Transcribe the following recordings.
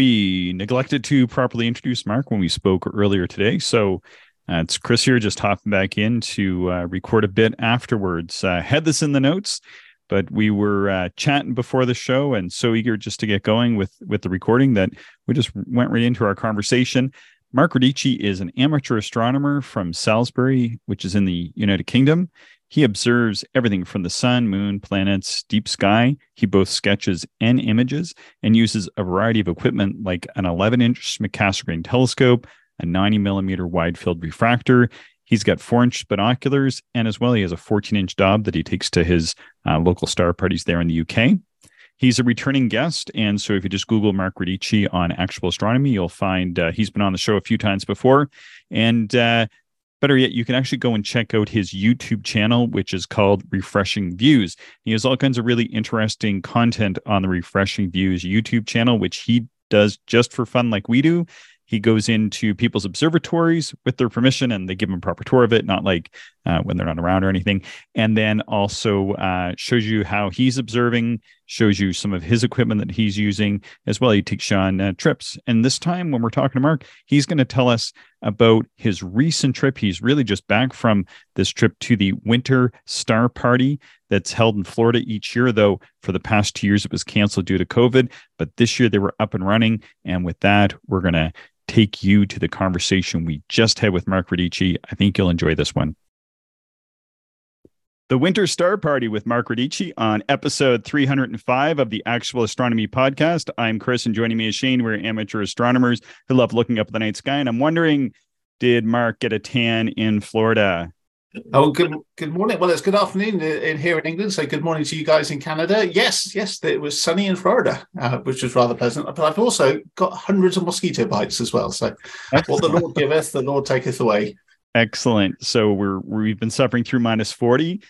We neglected to properly introduce Mark when we spoke earlier today. So uh, it's Chris here, just hopping back in to uh, record a bit afterwards. Uh, had this in the notes, but we were uh, chatting before the show and so eager just to get going with with the recording that we just went right into our conversation. Mark Radice is an amateur astronomer from Salisbury, which is in the United Kingdom. He observes everything from the sun, moon, planets, deep sky. He both sketches and images and uses a variety of equipment like an 11 inch Cassegrain telescope, a 90 millimeter wide field refractor. He's got four inch binoculars, and as well, he has a 14 inch Dob that he takes to his uh, local star parties there in the UK. He's a returning guest. And so if you just Google Mark Radice on actual astronomy, you'll find uh, he's been on the show a few times before. And uh, Better yet, you can actually go and check out his YouTube channel, which is called Refreshing Views. He has all kinds of really interesting content on the Refreshing Views YouTube channel, which he does just for fun, like we do. He goes into people's observatories with their permission and they give him a proper tour of it, not like uh, when they're not around or anything. And then also uh, shows you how he's observing, shows you some of his equipment that he's using as well. He takes you on uh, trips. And this time, when we're talking to Mark, he's going to tell us about his recent trip. He's really just back from this trip to the Winter Star Party that's held in Florida each year, though for the past two years it was canceled due to COVID. But this year they were up and running. And with that, we're going to take you to the conversation we just had with Mark Radice. I think you'll enjoy this one. The Winter Star Party with Mark Radice on episode 305 of the Actual Astronomy Podcast. I'm Chris, and joining me is Shane. We're amateur astronomers who love looking up at the night sky. And I'm wondering, did Mark get a tan in Florida? Oh, good good morning. Well, it's good afternoon in here in England. So, good morning to you guys in Canada. Yes, yes, it was sunny in Florida, uh, which was rather pleasant. But I've also got hundreds of mosquito bites as well. So, Excellent. what the Lord giveth, the Lord taketh away. Excellent. So we're we've been suffering through minus forty.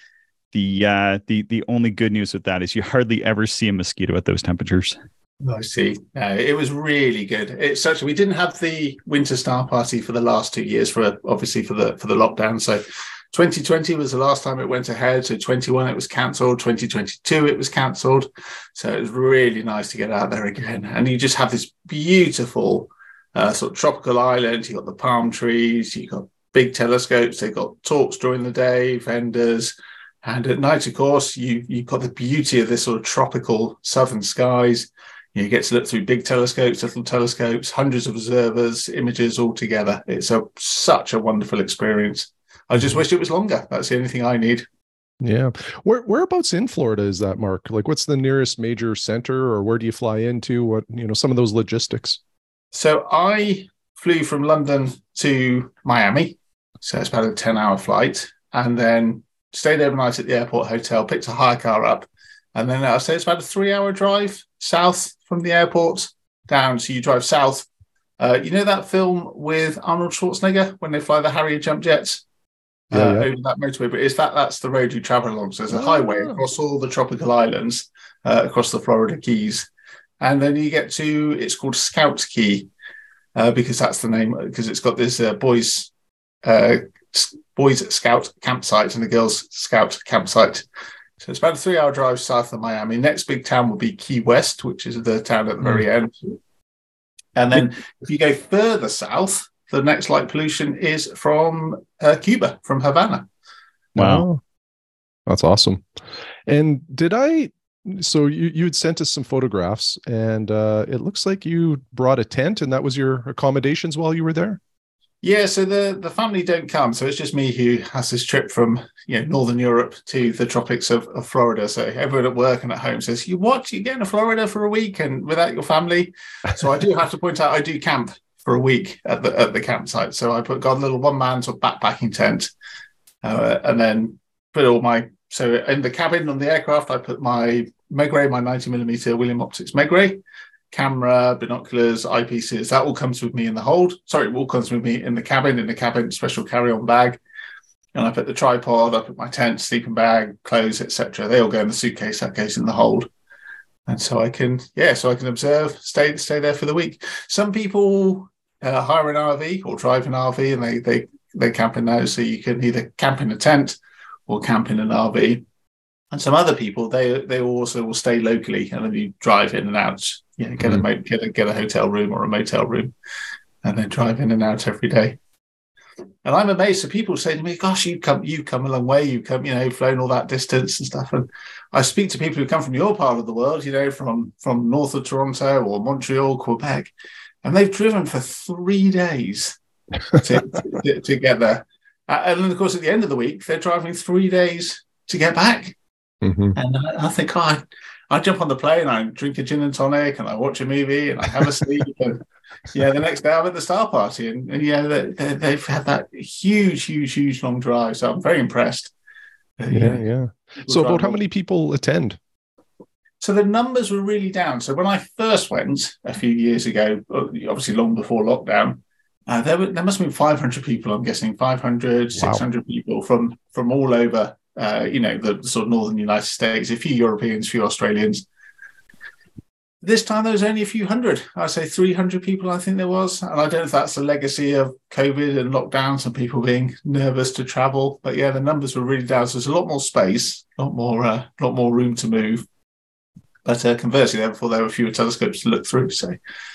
The uh, the the only good news with that is you hardly ever see a mosquito at those temperatures. I see. It was really good. It's such we didn't have the winter star party for the last two years for obviously for the for the lockdown. So 2020 was the last time it went ahead. So 21 it was cancelled. 2022 it was cancelled. So it was really nice to get out there again. And you just have this beautiful uh, sort of tropical island. You got the palm trees. You got big telescopes. They got talks during the day, vendors, and at night, of course, you you've got the beauty of this sort of tropical southern skies. You get to look through big telescopes, little telescopes, hundreds of observers, images all together. It's a such a wonderful experience. I just mm-hmm. wish it was longer. That's the only thing I need. Yeah. Where whereabouts in Florida is that, Mark? Like what's the nearest major center or where do you fly into? What, you know, some of those logistics. So I flew from London to Miami. So it's about a 10 hour flight. And then stayed overnight at the airport hotel, picked a hire car up. And then I say it's about a three hour drive south from the airport down. So you drive south. Uh, you know that film with Arnold Schwarzenegger when they fly the Harrier jump jets? yeah, uh, yeah. over that motorway. But is that that's the road you travel along? So there's a oh. highway across all the tropical islands, uh, across the Florida Keys, and then you get to it's called Scout Key uh, because that's the name because it's got this uh, boys uh, boys Scout campsite and the girls Scout campsite. So it's about a three-hour drive south of Miami. Next big town will be Key West, which is the town at the very mm. end. And then if you go further south, the next light pollution is from uh, Cuba, from Havana. Wow. That's awesome. And did I so you you had sent us some photographs and uh it looks like you brought a tent and that was your accommodations while you were there? Yeah, so the the family don't come, so it's just me who has this trip from you know northern Europe to the tropics of, of Florida. So everyone at work and at home says, "You what? You getting to Florida for a week and without your family?" So I do have to point out I do camp for a week at the at the campsite. So I put got a little one man sort of backpacking tent, uh, and then put all my so in the cabin on the aircraft I put my Megrez, my 90 millimeter William Optics Megrez, camera, binoculars, eyepieces. That all comes with me in the hold. Sorry, it all comes with me in the cabin. In the cabin, special carry-on bag. And I put the tripod, I put my tent, sleeping bag, clothes, etc. They all go in the suitcase that goes in the hold and so I can yeah, so I can observe, stay stay there for the week. Some people uh, hire an RV or drive an RV, and they they they camp in those. So you can either camp in a tent or camp in an RV. And some other people they they also will stay locally, and then you drive in and out, you know, get mm-hmm. a get a get a hotel room or a motel room, and then drive in and out every day. And I'm amazed. So people say to me, "Gosh, you come, you come a long way. You come, you know, flown all that distance and stuff." And I speak to people who come from your part of the world, you know, from from north of Toronto or Montreal, Quebec, and they've driven for three days to, to, to, get there. And then, of course, at the end of the week, they're driving three days to get back. Mm-hmm. And I, I think, oh, I, I jump on the plane, I drink a gin and tonic, and I watch a movie, and I have a sleep. and yeah, the next day I'm at the star party, and, and yeah, they, they've had that huge, huge, huge long drive. So I'm very impressed. Uh, yeah, yeah. So, about how many people attend? So the numbers were really down. So when I first went a few years ago, obviously long before lockdown, uh, there, were, there must have been 500 people, I'm guessing 500, wow. 600 people from from all over, uh, you know, the sort of northern United States, a few Europeans, a few Australians. This time there was only a few hundred. I'd say 300 people, I think there was. And I don't know if that's a legacy of COVID and lockdowns and people being nervous to travel. But yeah, the numbers were really down. So there's a lot more space, a lot more, uh, lot more room to move. But uh, conversely, therefore, there were fewer telescopes to look through. So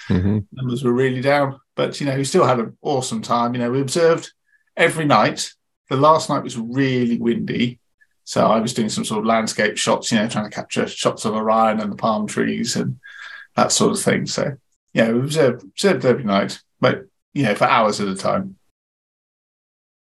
mm-hmm. numbers were really down. But, you know, we still had an awesome time. You know, we observed every night. The last night was really windy. So I was doing some sort of landscape shots, you know, trying to capture shots of Orion and the palm trees and that sort of thing. So yeah, we observed, observed every night, but you know, for hours at a time.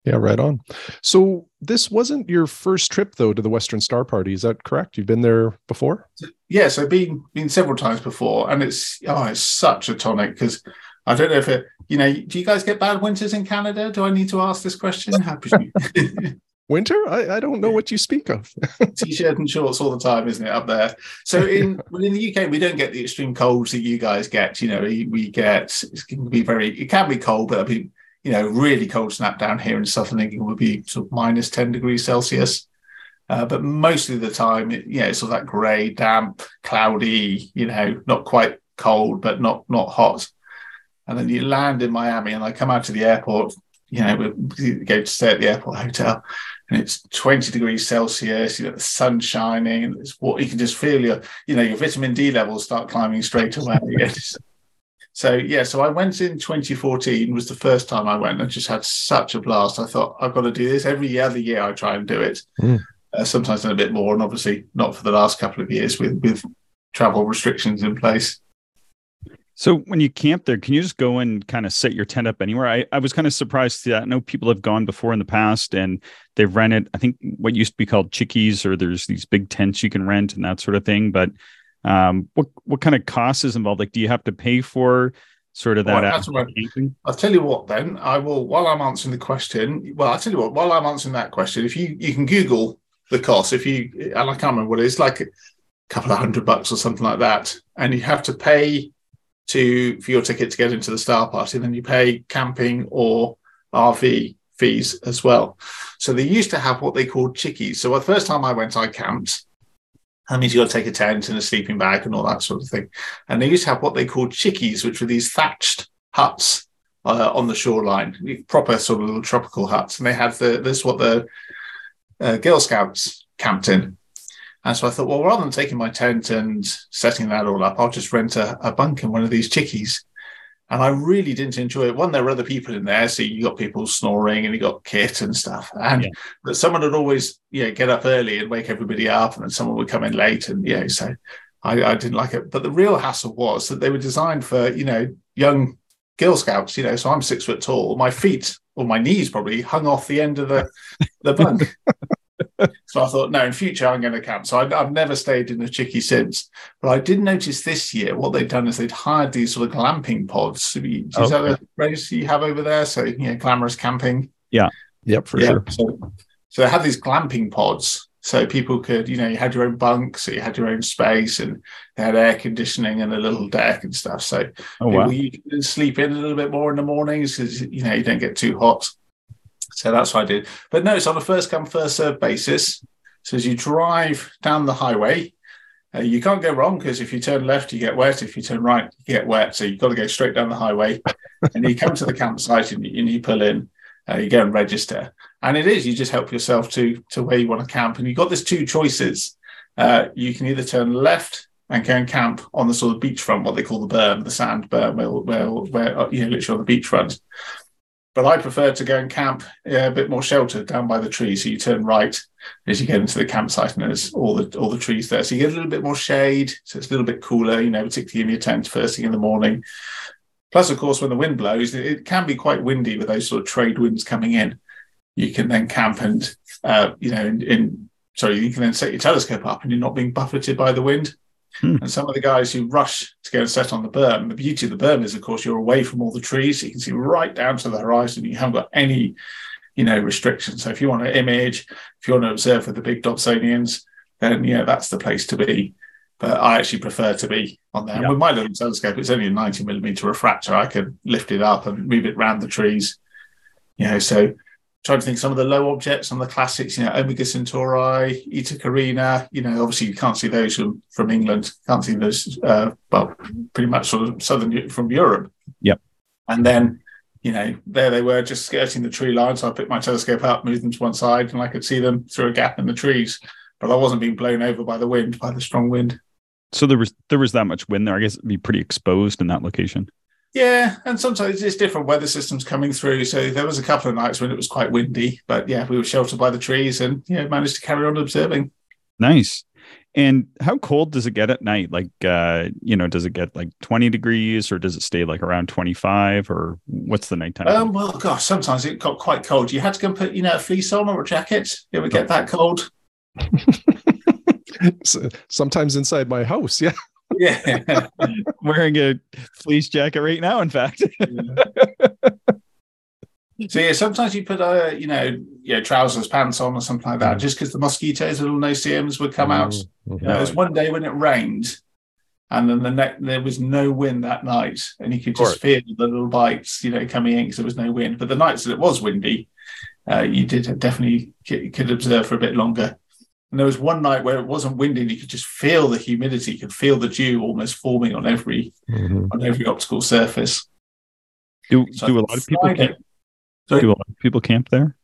Yeah, right on. So this wasn't your first trip though to the Winter Star Party, is that correct? You've been there before? Yes, I've been been several times before, and it's oh, it's such a tonic because I don't know if it, you know, do you guys get bad winters in Canada? Do I need to ask this question? winter? I, I don't know what you speak of. T-shirt and shorts all the time, isn't it, up there? So in well, in the UK, we don't get the extreme colds that you guys get. You know, we, get it can be very it can be cold, but I mean, you know, really cold snap down here in southern England would be sort of minus 10 degrees Celsius. Uh, but most of the time, it, yeah, it's sort of that grey, damp, cloudy, you know, not quite cold, but not not hot. And then you land in Miami, and I come out to the airport. You know, we go to stay at the airport hotel, and it's 20 degrees Celsius, you got the sun shining, and it's what you can just feel your, you know, your vitamin D levels start climbing straight away. so yeah, so I went in 2014 was the first time I went. I just had such a blast. I thought I've got to do this every other year. I try and do it. Mm. Uh, sometimes a bit more, and obviously not for the last couple of years with with travel restrictions in place. So when you camp there, can you just go and kind of set your tent up anywhere? I, I was kind of surprised to see that I know people have gone before in the past and they've rented, I think what used to be called chickies or there's these big tents you can rent and that sort of thing. But um, what what kind of cost is involved? Like, do you have to pay for sort of that? Well, I'll tell you what. Then I will. While I'm answering the question, well, I'll tell you what. While I'm answering that question, if you you can Google the cost, if you and I can't remember what it is, like a couple of hundred bucks or something like that, and you have to pay to for your ticket to get into the Star Party. Then you pay camping or RV fees as well. So they used to have what they called chickies. So the first time I went, I camped. That means you got to take a tent and a sleeping bag and all that sort of thing. And they used to have what they called chickies, which were these thatched huts uh, on the shoreline, proper sort of little tropical huts. And they had the this is what the uh, Girl Scouts camped in. And so I thought, well, rather than taking my tent and setting that all up, I'll just rent a, a bunk in one of these chickies. And I really didn't enjoy it. One, there were other people in there, so you got people snoring and you got kit and stuff. And yeah. but someone would always, yeah, get up early and wake everybody up, and then someone would come in late, and yeah, so I, I didn't like it. But the real hassle was that they were designed for you know young Girl Scouts. You know, so I'm six foot tall. My feet or my knees probably hung off the end of the the bunk. so I thought, no, in future I'm going to camp. So I, have never stayed in a chicky since. But I did notice this year what they'd done is they'd hired these sort of glamping pods. Do you, okay. that a phrase you have over there? So, you know, glamorous camping. Yeah. Yep, for yeah. sure. So, so they had these glamping pods. So people could, you know, you had your own bunk, so you had your own space, and they had air conditioning and a little deck and stuff. So oh, wow. you could sleep in a little bit more in the mornings because you know you don't get too hot. So that's what I did. But no, it's on a first come, first serve basis. So as you drive down the highway, uh, you can't go wrong because if you turn left, you get wet. If you turn right, you get wet. So you've got to go straight down the highway. and you come to the campsite and you, and you pull in, uh, you go and register. And it is, you just help yourself to, to where you want to camp. And you've got these two choices. Uh, you can either turn left and go and camp on the sort of beachfront, what they call the berm, the sand berm, where, where, where you know, literally on the beachfront. But I prefer to go and camp yeah, a bit more sheltered down by the trees. So you turn right as you get into the campsite, and there's all the all the trees there. So you get a little bit more shade, so it's a little bit cooler, you know, particularly in your tent first thing in the morning. Plus, of course, when the wind blows, it can be quite windy with those sort of trade winds coming in. You can then camp and, uh, you know, in, in sorry, you can then set your telescope up and you're not being buffeted by the wind. Hmm. And some of the guys who rush to go and set on the berm, the beauty of the berm is, of course, you're away from all the trees. So you can see right down to the horizon. You haven't got any, you know, restrictions. So if you want to image, if you want to observe with the big Dobsonians, then, yeah, that's the place to be. But I actually prefer to be on there. Yeah. With my little telescope, it's only a 90 millimeter refractor. I can lift it up and move it around the trees. You know, so trying to think some of the low objects, some of the classics, you know, Omega Centauri, Eta Carina, you know, obviously you can't see those from, from England, can't see those, uh, well, pretty much sort of southern from Europe. Yep. And then, you know, there they were just skirting the tree line. So I picked my telescope up, moved them to one side, and I could see them through a gap in the trees. But I wasn't being blown over by the wind, by the strong wind. So there was there was that much wind there. I guess it'd be pretty exposed in that location. Yeah, and sometimes it's different weather systems coming through. So there was a couple of nights when it was quite windy, but yeah, we were sheltered by the trees and yeah, managed to carry on observing. Nice. And how cold does it get at night? Like, uh, you know, does it get like 20 degrees or does it stay like around 25 or what's the nighttime? Um, well, gosh, sometimes it got quite cold. You had to go and put, you know, a fleece on or a jacket. It would get that cold. sometimes inside my house. Yeah yeah. Wearing a fleece jacket right now, in fact. So yeah, sometimes you put a uh, you know yeah trousers, pants on, or something like that, mm. just because the mosquitoes, the little no-see-ums would come out. Mm-hmm. there was one day when it rained, and then the next there was no wind that night, and you could just feel the little bites, you know, coming in because there was no wind. But the nights that it was windy, uh, you did definitely could observe for a bit longer. And there was one night where it wasn't windy, and you could just feel the humidity, you could feel the dew almost forming on every mm-hmm. on every optical surface. Do, so do a lot of people camp, do a lot of people camp there?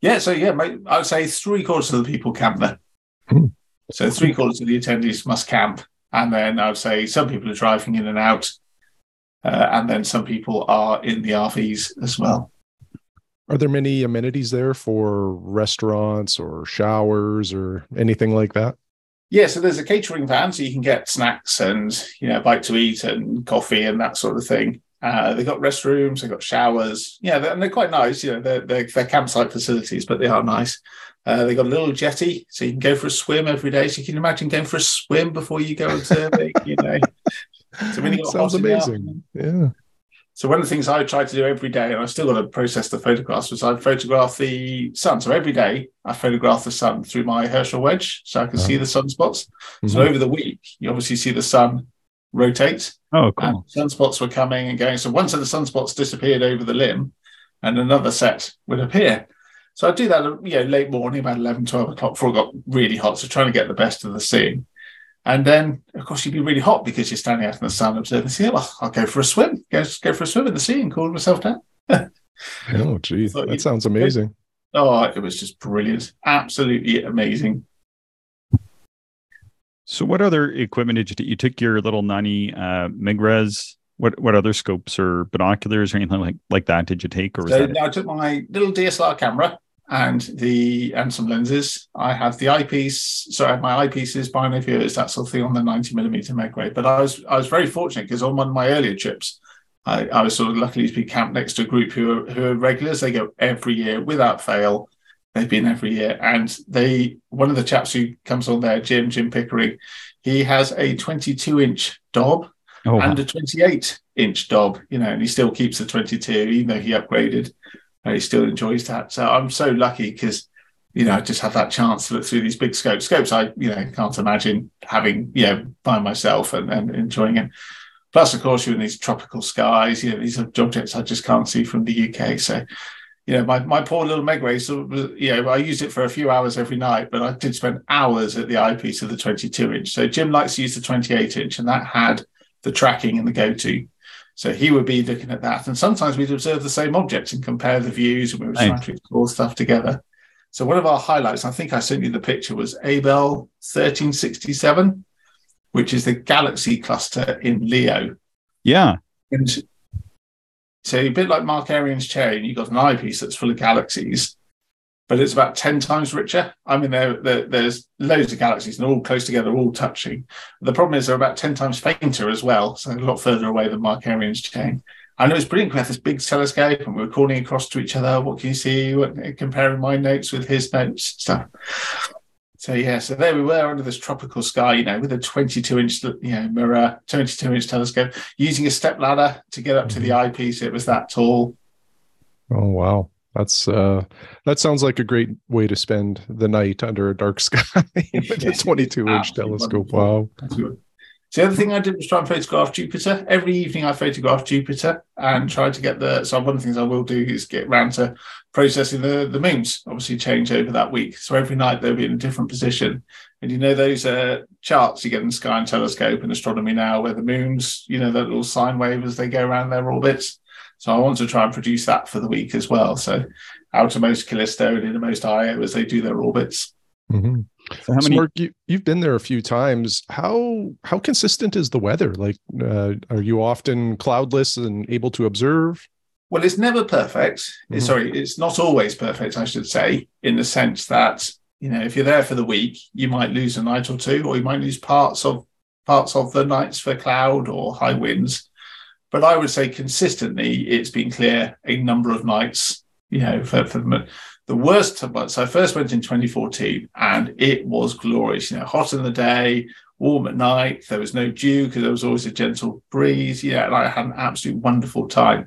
Yeah, so yeah, I would say three quarters of the people camp there. Hmm. So three quarters of the attendees must camp, and then I would say some people are driving in and out, uh, and then some people are in the RVs as well. Are there many amenities there for restaurants or showers or anything like that? Yeah, so there's a catering van, so you can get snacks and you know a bite to eat and coffee and that sort of thing. Uh, they've got restrooms, they've got showers. Yeah, they're, and they're quite nice. You know, they're, they're, they're campsite facilities, but they are nice. Uh, they've got a little jetty, so you can go for a swim every day. So you can imagine going for a swim before you go observing. you know, so when you got sounds amazing. yeah. So one of the things I try to do every day, and I've still got to process the photographs, was I photograph the sun. So every day I photograph the sun through my Herschel wedge, so I can see the sunspots. Mm-hmm. So over the week, you obviously see the sun rotate. Oh, cool. sunspots were coming and going. So one set of sunspots disappeared over the limb, and another set would appear. So I do that, you know, late morning, about 11, 12 o'clock before it got really hot. So trying to get the best of the scene. And then, of course, you'd be really hot because you're standing out in the sun observing the sea. Well, I'll go for a swim, go, go for a swim in the sea and cool myself down. oh, geez. That sounds amazing. Oh, it was just brilliant. Absolutely amazing. So, what other equipment did you take? You took your little Nani uh, Megrez. What what other scopes or binoculars or anything like, like that did you take? Or was so that I took my little DSLR camera and the and some lenses. I have the eyepiece, so I have my eyepieces, binoculars, that sort of thing on the 90 millimeter meg. But I was I was very fortunate because on one of my earlier trips, I, I, was sort of lucky to be camped next to a group who are who are regulars. They go every year without fail. They've been every year, and they one of the chaps who comes on there, Jim Jim Pickering, he has a 22 inch Dob oh, and wow. a 28 inch Dob. You know, and he still keeps the 22 even though he upgraded he still enjoys that. So I'm so lucky because you know I just have that chance to look through these big scopes. Scopes I you know can't imagine having you know by myself and, and enjoying it. Plus, of course, you're in these tropical skies. You know these are objects I just can't see from the UK. So you know, my, my poor little Megrez, so, you know, I used it for a few hours every night, but I did spend hours at the eyepiece of the 22 inch. So Jim likes to use the 28 inch, and that had the tracking and the go to. So he would be looking at that. And sometimes we'd observe the same objects and compare the views and we were trying to explore stuff together. So one of our highlights, I think I sent you the picture, was Abell 1367. which is the galaxy cluster in Leo. Yeah. And so a bit like Mark Markarian's chain, you've got an eyepiece that's full of galaxies, but it's about 10 times richer. I mean, there, there, there's loads of galaxies and all close together, all touching. The problem is they're about 10 times fainter as well, so a lot further away than Markarian's chain. And it was brilliant. We had this big telescope and we were calling across to each other. What can you see? What, comparing my notes with his notes, stuff. So yeah, so there we were under this tropical sky, you know, with a 22 inch, you know, mirror, 22 inch telescope, using a step ladder to get up to the mm-hmm. eyepiece. It was that tall. Oh wow, that's uh, that sounds like a great way to spend the night under a dark sky with a 22 inch telescope. Wonderful. Wow. So the other thing I did was try and photograph Jupiter. Every evening I photographed Jupiter and try to get the. So one of the things I will do is get around to processing the the moons. Obviously, change over that week. So every night they'll be in a different position. And you know those uh, charts you get in the Sky and Telescope and Astronomy Now, where the moons, you know, that little sine wave as they go around their orbits. So I want to try and produce that for the week as well. So outermost Callisto and innermost Io as they do their orbits. Mm-hmm. So how many? Mark, you, you've been there a few times. How how consistent is the weather? Like, uh, are you often cloudless and able to observe? Well, it's never perfect. Mm-hmm. Sorry, it's not always perfect. I should say, in the sense that you know, if you're there for the week, you might lose a night or two, or you might lose parts of parts of the nights for cloud or high winds. But I would say consistently, it's been clear a number of nights. You know, for, for the worst so I first went in 2014 and it was glorious, you know, hot in the day, warm at night. There was no dew because there was always a gentle breeze. Yeah, and I had an absolute wonderful time.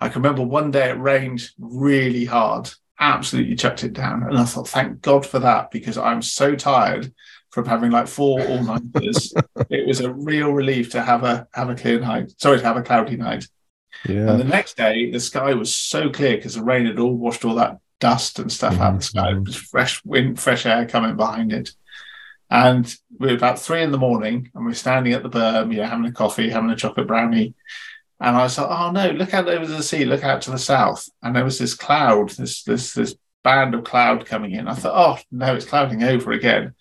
I can remember one day it rained really hard, absolutely chucked it down. And I thought, thank God for that, because I'm so tired from having like four all nighters. it was a real relief to have a have a clear night. Sorry, to have a cloudy night. Yeah. And the next day, the sky was so clear because the rain had all washed all that dust and stuff mm-hmm. out the sky. It was fresh wind, fresh air coming behind it. And we were about three in the morning and we are standing at the berm, you know, having a coffee, having a chocolate brownie. And I was like, oh no, look out over the sea, look out to the south. And there was this cloud, this this this band of cloud coming in. I thought, oh no, it's clouding over again.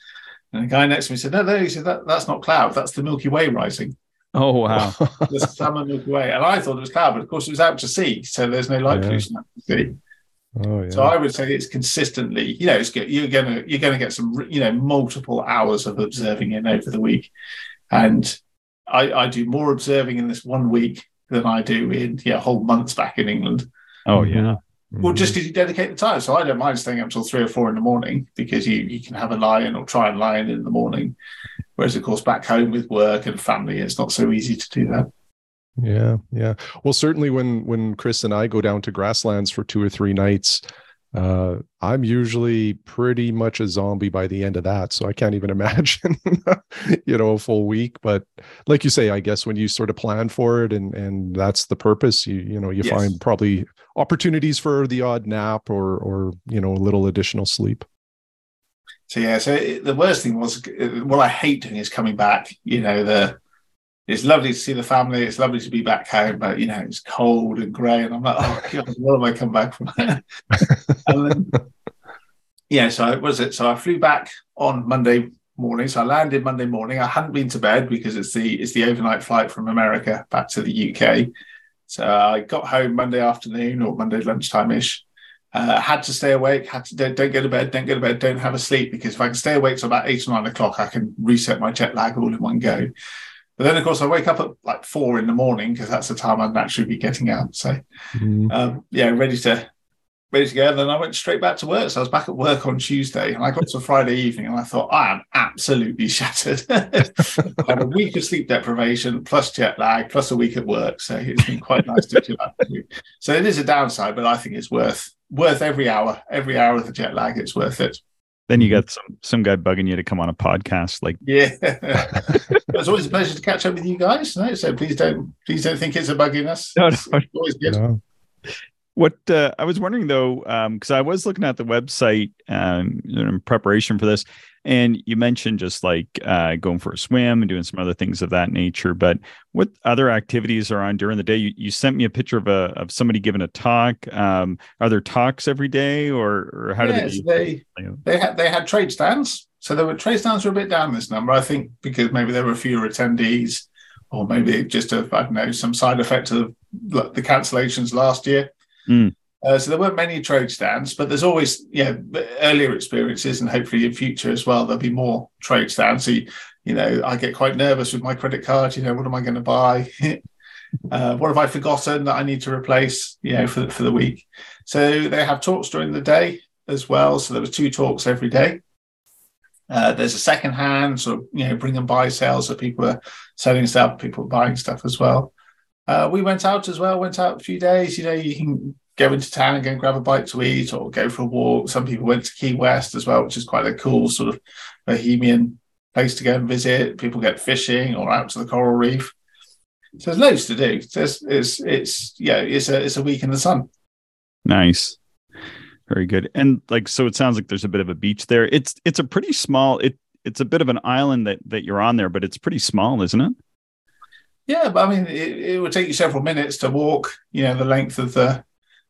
And the guy next to me said, no, no, he said, that, that's not cloud, that's the Milky Way rising. Oh wow. the summer Milky Way. And I thought it was cloud, but of course it was out to sea. So there's no light yeah. pollution out to sea. Oh, yeah. So I would say it's consistently, you know, it's good. You're gonna you're gonna get some, you know, multiple hours of observing it over the week, and I, I do more observing in this one week than I do in yeah whole months back in England. Oh yeah. Well, mm. just because you dedicate the time, so I don't mind staying up till three or four in the morning because you you can have a lie-in or try and lie in in the morning, whereas of course back home with work and family, it's not so easy to do that. Yeah, yeah. Well, certainly when when Chris and I go down to grasslands for two or three nights, uh, I'm usually pretty much a zombie by the end of that. So I can't even imagine, you know, a full week. But like you say, I guess when you sort of plan for it and and that's the purpose, you you know, you yes. find probably opportunities for the odd nap or or you know a little additional sleep. So yeah, so it, the worst thing was what I hate doing is coming back. You know the it's lovely to see the family. It's lovely to be back home, but you know it's cold and grey, and I'm like, oh god, where have I come back from? then, yeah, so it was it? So I flew back on Monday morning. So I landed Monday morning. I hadn't been to bed because it's the it's the overnight flight from America back to the UK. So I got home Monday afternoon or Monday lunchtime ish. Uh, had to stay awake. Had to don't, don't go to bed. Don't go to bed. Don't have a sleep because if I can stay awake till about eight or nine o'clock, I can reset my jet lag all in one go. But then, of course, I wake up at like four in the morning because that's the time I'd naturally be getting out. So, mm. um, yeah, ready to ready to go. And then I went straight back to work. So I was back at work on Tuesday, and I got to Friday evening, and I thought I am absolutely shattered. I had a week of sleep deprivation, plus jet lag, plus a week at work. So it's been quite nice to chill out. So it is a downside, but I think it's worth worth every hour, every hour of the jet lag. It's worth it. Then you mm-hmm. got some some guy bugging you to come on a podcast. Like, yeah, it's always a pleasure to catch up with you guys. No? So please don't please don't think it's a bugginess. No, no. It's always good. No. What uh, I was wondering though, because um, I was looking at the website um, in preparation for this, and you mentioned just like uh, going for a swim and doing some other things of that nature. But what other activities are on during the day? You, you sent me a picture of a of somebody giving a talk. Um, are there talks every day, or, or how yes, do they? They they had they had trade stands. So there were trade stands were a bit down this number, I think, because maybe there were fewer attendees, or maybe just a I don't know some side effect of the cancellations last year. Mm. Uh, so there weren't many trade stands, but there's always yeah earlier experiences, and hopefully in future as well there'll be more trade stands. So you, you know I get quite nervous with my credit card. You know what am I going to buy? uh, what have I forgotten that I need to replace? You know for for the week. So they have talks during the day as well. So there were two talks every day. Uh, there's a second hand, sort of, you know, bring and buy sales. So people are selling stuff, people are buying stuff as well. Uh, we went out as well, went out a few days. You know, you can go into town and go grab a bite to eat or go for a walk. Some people went to Key West as well, which is quite a cool sort of bohemian place to go and visit. People get fishing or out to the coral reef. So there's loads to do. There's, it's, it's, yeah, it's a, it's a week in the sun. Nice. Very good. And like, so it sounds like there's a bit of a beach there. It's, it's a pretty small, it, it's a bit of an island that, that you're on there, but it's pretty small, isn't it? Yeah, but I mean, it, it would take you several minutes to walk, you know, the length of the,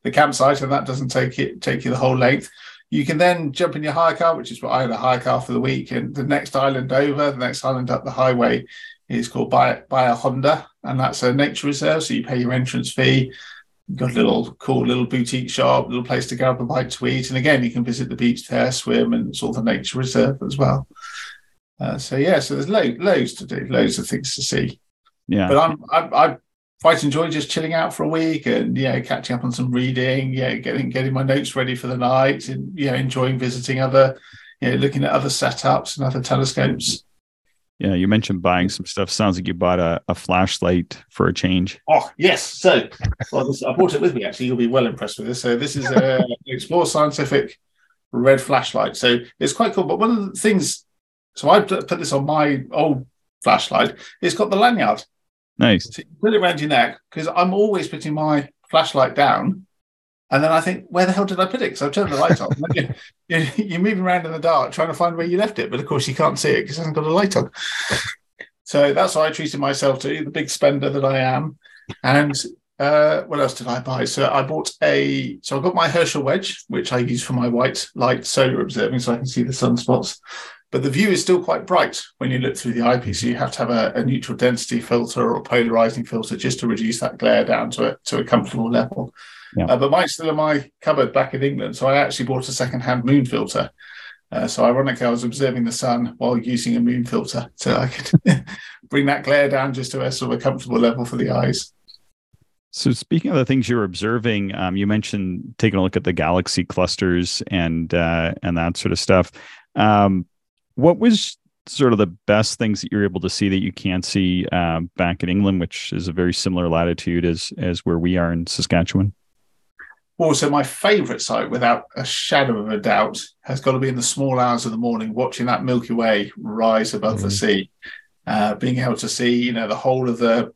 the campsite, and that doesn't take it take you the whole length. You can then jump in your hire car, which is what I had a hire car for the week, and the next island over, the next island up the highway is called Bahia Honda, and that's a nature reserve. So you pay your entrance fee. You've got a little cool little boutique shop, little place to grab a bite to eat, and again you can visit the beach there, swim, and it's all the nature reserve as well. Uh, so yeah, so there's lo- loads to do, loads of things to see. Yeah, but I'm, I'm I quite enjoy just chilling out for a week and yeah, catching up on some reading, yeah, getting getting my notes ready for the night, and yeah, enjoying visiting other, you know, looking at other setups and other telescopes. Yeah, you mentioned buying some stuff. Sounds like you bought a, a flashlight for a change. Oh yes, so well, this, I brought it with me. Actually, you'll be well impressed with this. So this is a Explore Scientific red flashlight. So it's quite cool. But one of the things, so I put this on my old flashlight. It's got the lanyard. Nice. So you put it around your neck because I'm always putting my flashlight down. And then I think, where the hell did I put it? Because I've turned the light on. you're, you're, moving around in the dark trying to find where you left it. But of course, you can't see it because it hasn't got a light on. so that's how I treated myself to, the big spender that I am. And uh, what else did I buy? So I bought a, so I got my Herschel wedge, which I use for my white light solar observing so I can see the sunspots but the view is still quite bright when you look through the eyepiece. So you have to have a, a, neutral density filter or polarizing filter just to reduce that glare down to a, to a comfortable level. Yeah. Uh, but mine's still in my cupboard back in England. So I actually bought a second-hand moon filter. Uh, so ironically, I was observing the sun while using a moon filter. So I could bring that glare down just to a sort of a comfortable level for the eyes. So speaking of the things you're observing, um, you mentioned taking a look at the galaxy clusters and uh, and that sort of stuff. Um, what was sort of the best things that you're able to see that you can't see um, back in England, which is a very similar latitude as as where we are in Saskatchewan? Well, so my favourite site, without a shadow of a doubt, has got to be in the small hours of the morning, watching that Milky Way rise above mm-hmm. the sea, uh, being able to see, you know, the whole of the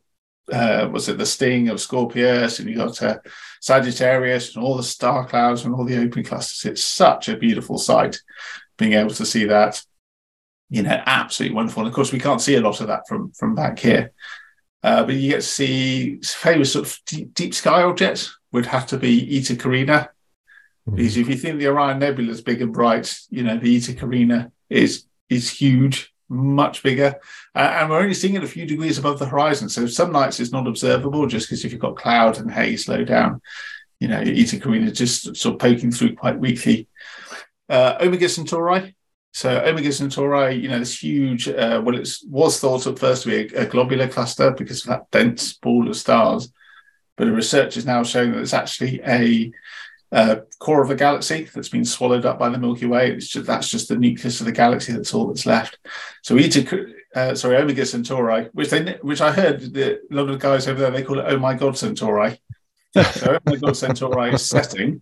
uh, was it the sting of Scorpius, and you got uh, Sagittarius, and all the star clouds and all the open clusters. It's such a beautiful sight, being able to see that you know, absolutely wonderful. And of course, we can't see a lot of that from from back here. Uh, but you get to see famous sort of deep, deep, sky objects would have to be Eta Carina. Mm-hmm. Because if you think the Orion Nebula is big and bright, you know, the Eta Carina is is huge, much bigger. Uh, and we're only seeing it a few degrees above the horizon. So some nights it's not observable just because if you've got cloud and haze low down, you know, Eta Carina just sort of poking through quite weakly. Uh, Omega Centauri, so Omega Centauri, you know, this huge, uh, well, it was thought at first to be a, a, globular cluster because of that dense ball of stars. But the research is now showing that it's actually a, a core of a galaxy that's been swallowed up by the Milky Way. It's just, that's just the nucleus of the galaxy. That's all that's left. So Eta, uh, sorry, Omega Centauri, which they, which I heard a lot of guys over there they call it Oh my God Centauri. so my God Centauri is setting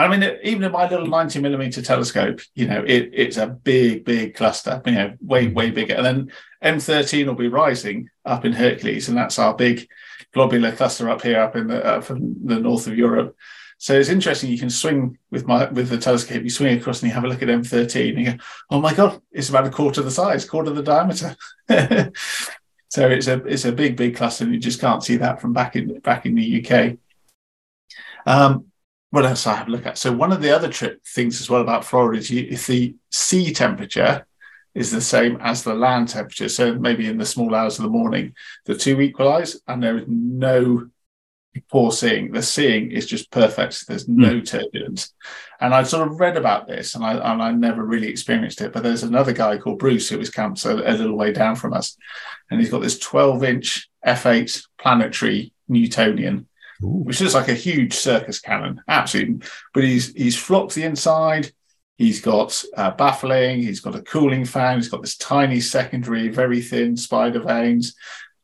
I mean, even in my little 90 millimeter telescope, you know, it, it's a big, big cluster, you know, way, way bigger. And then M13 will be rising up in Hercules, and that's our big globular cluster up here, up in the up in the north of Europe. So it's interesting. You can swing with my with the telescope. You swing across and you have a look at M13, and you go, "Oh my god, it's about a quarter the size, quarter the diameter." so it's a it's a big, big cluster, and you just can't see that from back in back in the UK. Um, what else I have a look at? So one of the other tri- things as well about Florida is, you, if the sea temperature is the same as the land temperature. So maybe in the small hours of the morning, the two equalize, and there is no poor seeing. The seeing is just perfect. There's no mm. turbulence. And I sort of read about this, and I and I never really experienced it. But there's another guy called Bruce who was camped a, a little way down from us, and he's got this 12 inch f8 planetary Newtonian. Ooh. Which looks like a huge circus cannon, absolutely. But he's he's flocked the inside. He's got uh, baffling. He's got a cooling fan. He's got this tiny secondary, very thin spider vanes.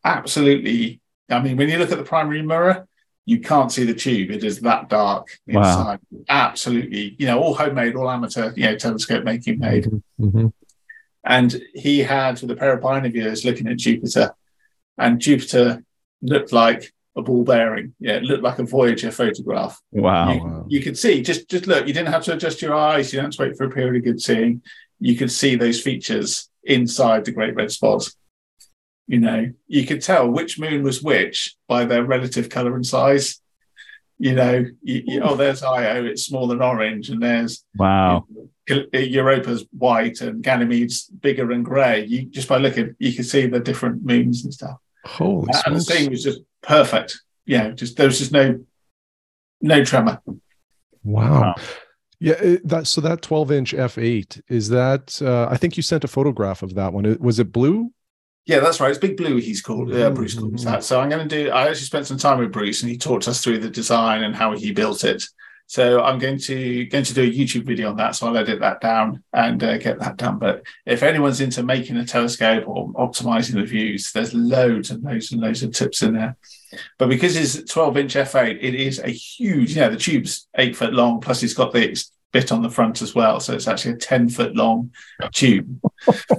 Absolutely. I mean, when you look at the primary mirror, you can't see the tube. It is that dark inside. Wow. Absolutely. You know, all homemade, all amateur, you know, telescope making made. Mm-hmm. mm-hmm. And he had with a pair of binoculars looking at Jupiter, and Jupiter looked like a ball bearing. Yeah, it looked like a Voyager photograph. Wow. You, you could see, just just look, you didn't have to adjust your eyes, you didn't have to wait for a period of good seeing. You could see those features inside the Great Red Spot. You know, you could tell which moon was which by their relative color and size. You know, you, you, oh, there's Io, it's small and orange, and there's wow, Europa's white and Ganymede's bigger and grey. You just by looking, you can see the different moons and stuff. Holy and the thing was just perfect. Yeah, just there was just no no tremor. Wow. wow. Yeah, that so that 12 inch f8 is that uh, I think you sent a photograph of that one. Was it blue? Yeah, that's right. It's Big Blue. He's called uh, Bruce calls that. So I'm going to do. I actually spent some time with Bruce, and he talked us through the design and how he built it. So I'm going to going to do a YouTube video on that. So I'll edit that down and uh, get that done. But if anyone's into making a telescope or optimizing the views, there's loads and loads and loads of tips in there. But because it's 12 inch f8, it is a huge. You know, the tube's eight foot long. Plus, it's got the bit on the front as well. So it's actually a 10 foot long tube.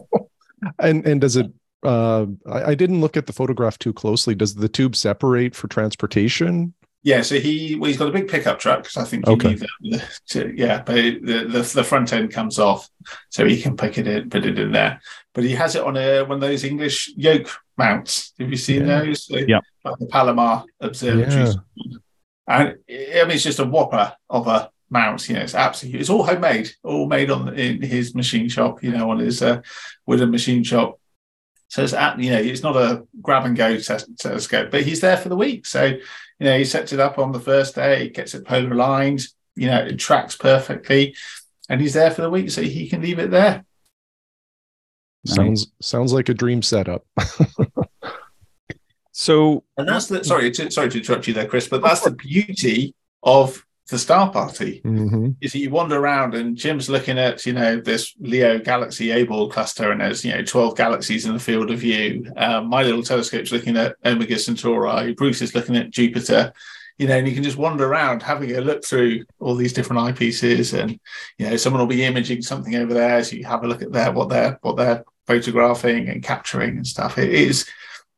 and and does it uh, I, I, didn't look at the photograph too closely. Does the tube separate for transportation? Yeah, so he well, he's got a big pickup truck because I think you okay. need the, to, yeah, but the, the, the front end comes off, so he can pick it in, put it in there. But he has it on a one of those English yoke mounts. Have you seen yeah. those? yeah, like the Palomar observatories. Yeah. And I mean, it's just a whopper of a mount. You know, it's absolutely it's all homemade, all made on in his machine shop. You know, on his uh, wooden machine shop. So it's at, you know, it's not a grab and go telescope, but he's there for the week. So, you know, he sets it up on the first day, gets it polar aligned, you know, it tracks perfectly, and he's there for the week, so he can leave it there. Sounds sounds like a dream setup. so, and that's the sorry, to, sorry to interrupt you there, Chris, but that's the beauty of the star party mm-hmm. is that you wander around and Jim's looking at you know this Leo galaxy Abell cluster and there's you know 12 galaxies in the field of view. Um, my little telescope's looking at Omega Centauri. Bruce is looking at Jupiter. You know, and you can just wander around having a look through all these different eyepieces, and you know, someone will be imaging something over there, so you have a look at their what they're what they're photographing and capturing and stuff. It is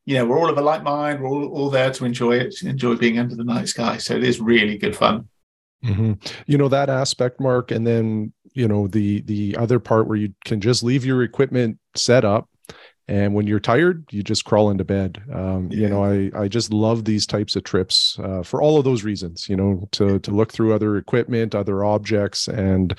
you know, we're all of a like mind. We're all, all there to enjoy it, enjoy being under the night sky. So it is really good fun. Mm-hmm. You know that aspect, Mark, and then you know the the other part where you can just leave your equipment set up, and when you're tired, you just crawl into bed. Um, yeah. You know, I I just love these types of trips uh, for all of those reasons. You know, to to look through other equipment, other objects, and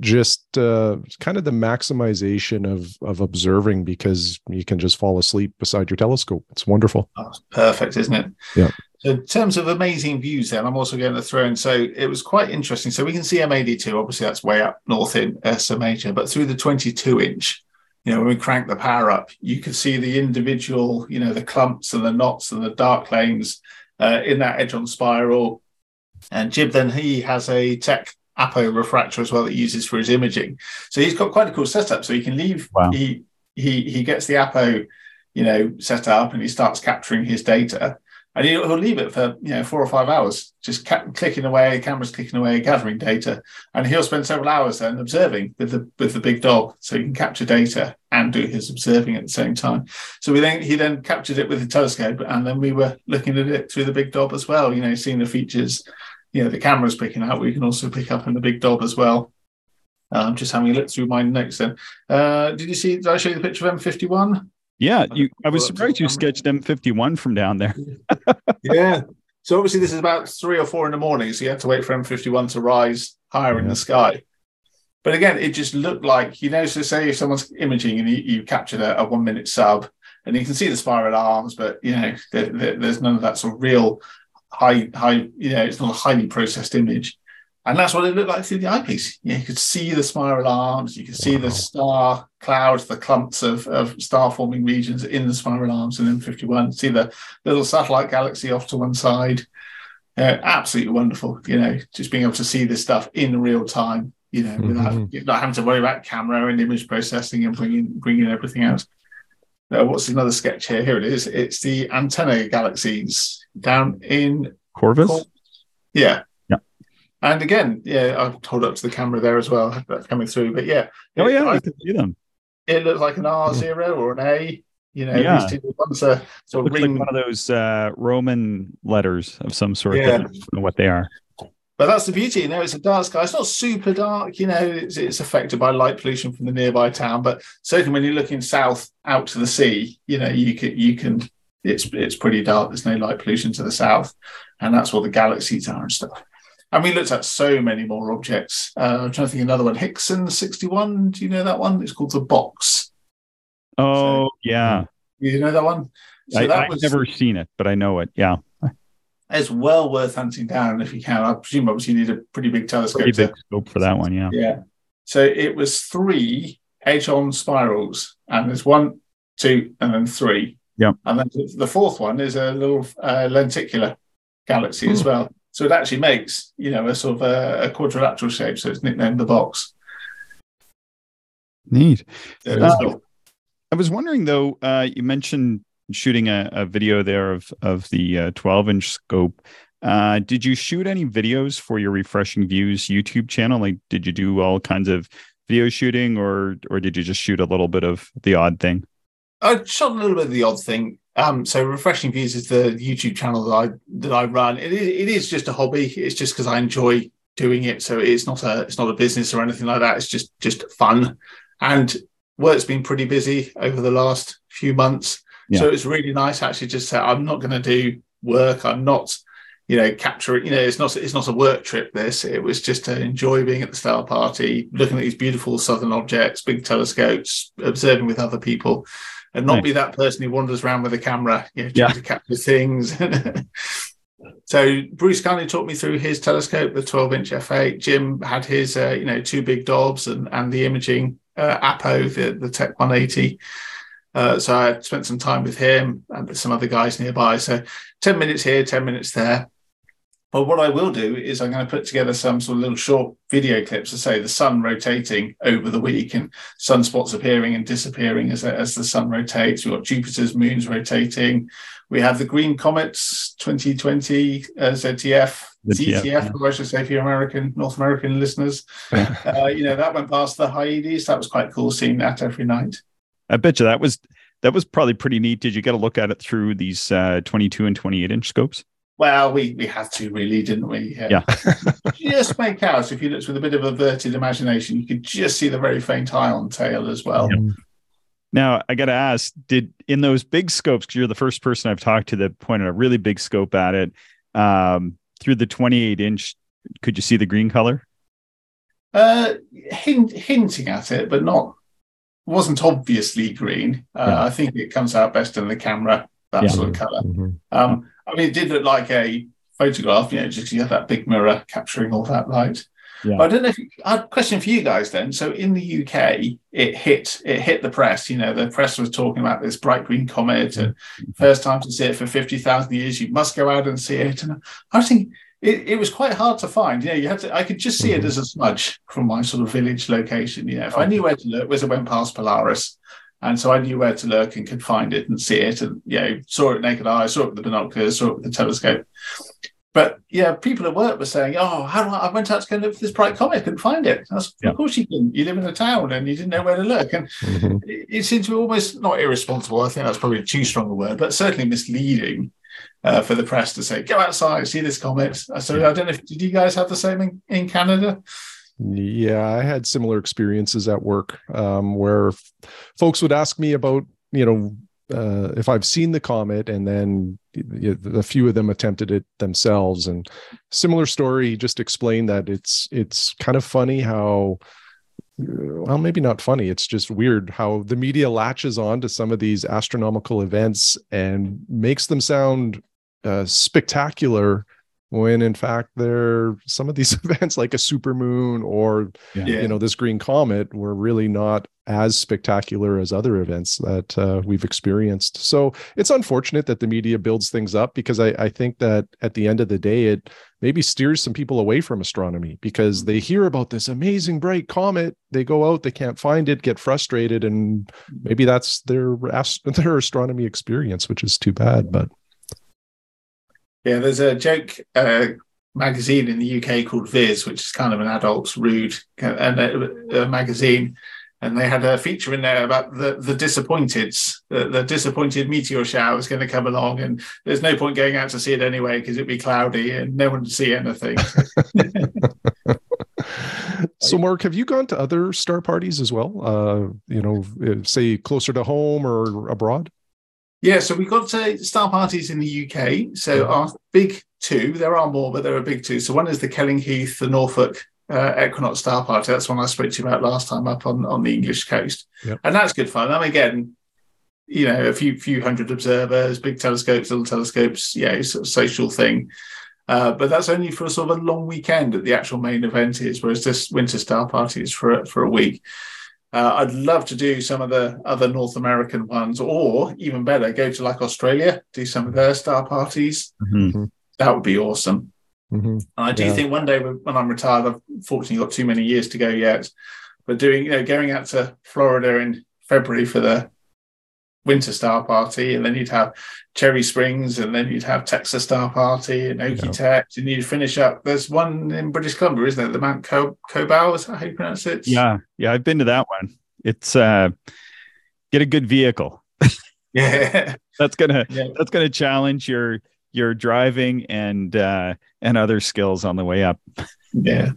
just uh, kind of the maximization of of observing because you can just fall asleep beside your telescope. It's wonderful. Perfect, isn't it? Yeah. So in terms of amazing views, then I'm also going to throw in. So it was quite interesting. So we can see M82. Obviously, that's way up north in Ursa Major, but through the 22 inch, you know, when we crank the power up, you could see the individual, you know, the clumps and the knots and the dark lanes uh, in that edge on spiral. And Jim then he has a Tech Apo refractor as well that he uses for his imaging. So he's got quite a cool setup. So he can leave. Wow. He he he gets the Apo, you know, set up and he starts capturing his data and he'll, he'll, leave it for you know four or five hours, just ca- clicking away, cameras clicking away, gathering data, and he'll spend several hours then observing with the with the big Dob, so he can capture data and do his observing at the same time. So we then he then captured it with the telescope, and then we were looking at it through the big Dob as well. You know, seeing the features, you know, the camera's picking out. We can also pick up in the big Dob as well. Um, just having a look through my notes. Then, uh, did you see? Did I show you the picture of M51? Yeah, you. I was surprised you sketched M51 from down there. yeah. So obviously this is about three or four in the morning, so you have to wait for M51 to rise higher yeah. in the sky. But again, it just looked like you know. So say if someone's imaging and you, you captured a, a one minute sub, and you can see the spiral arms, but you know there, there, there's none of that sort of real high high. You know, it's not a highly processed image. And that's what it looked like through the eyepiece. You, you could see the spiral arms, you could see wow. the star clouds, the clumps of, of star forming regions in the spiral arms in M51, see the little satellite galaxy off to one side. Uh, absolutely wonderful, you know, just being able to see this stuff in real time, you know, mm-hmm. without not having to worry about camera and image processing and bringing bringing everything out. Uh, what's another sketch here? Here it is. It's the antenna galaxies down in Corvus. Cor- yeah, and again, yeah, I've hold up to the camera there as well. That's coming through. But yeah. Oh, yeah, I, can see them. It looks like an R zero or an A. You know, yeah. these two ones are sort of ring... like one of those uh, Roman letters of some sort. Yeah. I don't know what they are. But that's the beauty, you know, it's a dark sky. It's not super dark, you know, it's, it's, affected by light pollution from the nearby town. But certainly when you're looking south out to the sea, you know, you can, you can, it's, it's pretty dark. There's no light pollution to the south. And that's what the galaxies are and stuff. And we looked at so many more objects. Uh, I'm trying to think another one. Hickson 61. Do you know that one? It's called the box. Oh, so, yeah. You know that one? So I, have never seen it, but I know it. Yeah. It's well worth hunting down if you can. I presume obviously you need a pretty big telescope. Pretty big to, scope for that one, yeah. Yeah. So it was three edge-on spirals, and there's one, two, and then three. Yeah. And then the fourth one is a little uh, lenticular galaxy as hmm. well. So it actually makes, you know, a sort of a, a quadrilateral shape. So it's nicknamed the box. Neat. Uh, I was wondering though, uh, you mentioned shooting a, a, video there of of the uh, 12 inch scope. Uh, did you shoot any videos for your Refreshing Views YouTube channel? Like, did you do all kinds of video shooting, or or did you just shoot a little bit of the odd thing? I shot a little bit of the odd thing. Um, so refreshing views is the YouTube channel that I that I run. It is, it is just a hobby. It's just because I enjoy doing it. So it's not a it's not a business or anything like that. It's just just fun. And work's been pretty busy over the last few months. Yeah. So it's really nice actually just say I'm not going to do work. I'm not, you know, capturing. You know, it's not it's not a work trip. This it was just to enjoy being at the Star Party, looking at these beautiful southern objects, big telescopes, observing with other people and not nice. be that person who wanders around with a camera, you know, trying yeah. to capture things. so Bruce kindly talked me through his telescope, the 12 inch f8. Jim had his, uh, you know, two big Dobs and, and the imaging uh, Apo, the, the TEC 180. Uh, so I spent some time with him and some other guys nearby. So 10 minutes here, 10 minutes there. But what I will do is I'm going to put together some sort of little short video clips to say the sun rotating over the week and sunspots appearing and disappearing as, as the sun rotates. We've got Jupiter's moons rotating. We have the Green Comets 2020 uh, ZTF, ZTF, yeah. I should say for your American, North American listeners. uh, you know, that went past the Hyades. That was quite cool seeing that every night. I bet you that was that was probably pretty neat. Did you get a look at it through these uh, 22 and 28 inch scopes? Well, we, we had to really, didn't we? Yeah. just make out if you looked with a bit of averted imagination, you could just see the very faint ion tail as well. Yeah. Now I got to ask: Did in those big scopes? Because you're the first person I've talked to that pointed a really big scope at it um, through the 28 inch. Could you see the green color? Uh, hint, hinting at it, but not wasn't obviously green. Uh, yeah. I think it comes out best in the camera that yeah. sort of color. Mm-hmm. Um, I mean, it did look like a photograph, you know, just you have that big mirror capturing all that light. Yeah. I don't know if you, I had a question for you guys then. So in the UK, it hit it hit the press. You know, the press was talking about this bright green comet, and mm-hmm. first time to see it for fifty thousand years. You must go out and see it. And I was thinking it, it was quite hard to find. You know, you had to. I could just see mm-hmm. it as a smudge from my sort of village location. You know, if I knew where to look, was it went past Polaris, and so I knew where to look and could find it and see it. And, you know, saw it naked eye, saw it with the binoculars, saw it with the telescope. But yeah, people at work were saying, "Oh, how do I, I went out to go look for this bright comet, couldn't find it." Was, yeah. Of course you can. You live in a town and you didn't know where to look, and mm-hmm. it, it seemed to be almost not irresponsible. I think that's probably too strong a word, but certainly misleading uh, for the press to say, "Go outside, see this comet." So I don't know. If, did you guys have the same in, in Canada? Yeah, I had similar experiences at work um, where f- folks would ask me about, you know, uh, if I've seen the comet, and then a few of them attempted it themselves. And similar story, just explained that it's it's kind of funny how well, maybe not funny. It's just weird how the media latches on to some of these astronomical events and makes them sound uh, spectacular when in fact they're some of these events like a supermoon or Yeah. Yeah. you know this green comet were really not as spectacular as other events that uh, we've experienced so it's unfortunate that the media builds things up because I, I think that at the end of the day it maybe steers some people away from astronomy because they hear about this amazing bright comet they go out they can't find it get frustrated and maybe that's their their astronomy experience which is too bad but Yeah, there's a joke uh, magazine in the UK called Viz, which is kind of an adult's rude uh, and a, a magazine, and they had a feature in there about the the disappointeds. The, the disappointed meteor shower is going to come along, and there's no point going out to see it anyway because it'd be cloudy and no one would see anything. so mark have you gone to other star parties as well uh you know uh, say closer to home or abroad Yeah, so we've got to star parties in the UK. So our big two, there are more, but there are big two. So one is the Kelling Heath, the Norfolk uh, Equinox Star Party. That's one I spoke to you about last time up on, on the English coast. Yep. And that's good fun. And again, you know, a few few hundred observers, big telescopes, little telescopes, yeah, sort of social thing. Uh, but that's only for a sort of a long weekend that the actual main event is, whereas this winter star party is for for a week. Uh, I'd love to do some of the other North American ones, or even better, go to like Australia, do some of their star parties. Mhm. That would be awesome. Mhm. And I do Yeah. think one day when I'm retired, I've fortunately got too many years to go yet, but doing, you know, going out to Florida in February for the winter star party, and then you'd have Cherry Springs, and then you'd have Texas Star Party and Okie Yeah. Tex, and you'd finish up. There's one in British Columbia, isn't there? The Mount Co- Kobau, is that how you pronounce it? Yeah, yeah, I've been to that one. It's uh, get a good vehicle. Yeah. That's gonna Yeah. that's gonna challenge your your driving and uh, and other skills on the way up. Yeah.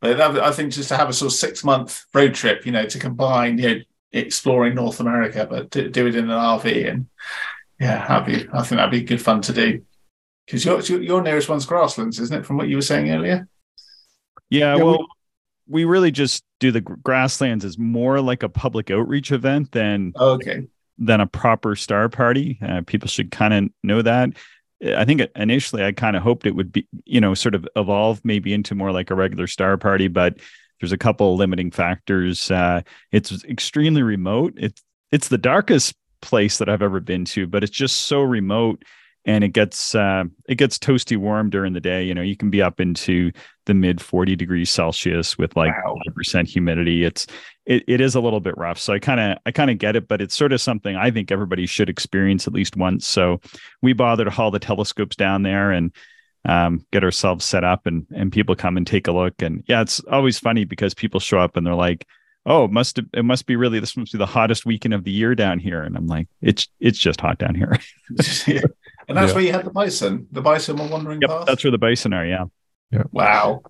But I think just to have a sort of six month road trip, you know, to combine, you know, exploring North America, but do, do it in an RV. And yeah, be, I think that'd be good fun to do. Because your, your, nearest one's grasslands, isn't it? From what you were saying earlier? Yeah, Yeah, well, we, really just do the grasslands as more like a public outreach event than Okay. than a proper star party. Uh, people should kind of know that. I think initially I kind of hoped it would be, you know, sort of evolve maybe into more like a regular star party, but there's a couple limiting factors. Uh, it's extremely remote. It's it's the darkest place that I've ever been to, but it's just so remote, and it gets uh, it gets toasty warm during the day. You know, you can be up into the mid 40 degrees Celsius with like Wow. percent humidity. It's it, it is a little bit rough. So I kind of I kind of get it, but it's sort of something I think everybody should experience at least once. So we bother to haul the telescopes down there and um, get ourselves set up, and and people come and take a look. And yeah, it's always funny because people show up and they're like, "Oh, it must it must be really this must be the hottest weekend of the year down here." And I'm like, "It's it's just hot down here." Yeah. And that's Yeah. where you had the bison. The bison were wandering yep, past. that's where the bison are. Yeah. Yeah. wow.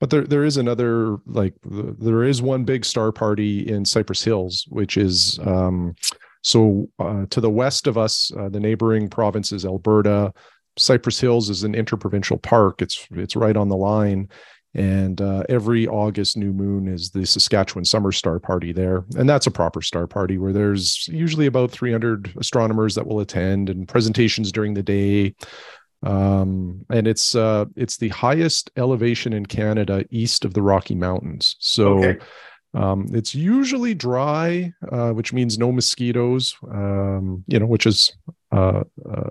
But there, there is another like there is one big star party in Cypress Hills, which is um, so uh, to the west of us, uh, the neighboring provinces Alberta. Cypress Hills is an interprovincial park. It's it's right on the line, and uh, every August new moon is the Saskatchewan Summer Star Party there, and that's a proper star party where there's usually about 300 astronomers that will attend and presentations during the day um and it's uh it's the highest elevation in canada east of the rocky mountains so Okay. Um it's usually dry uh which means no mosquitoes um you know which is uh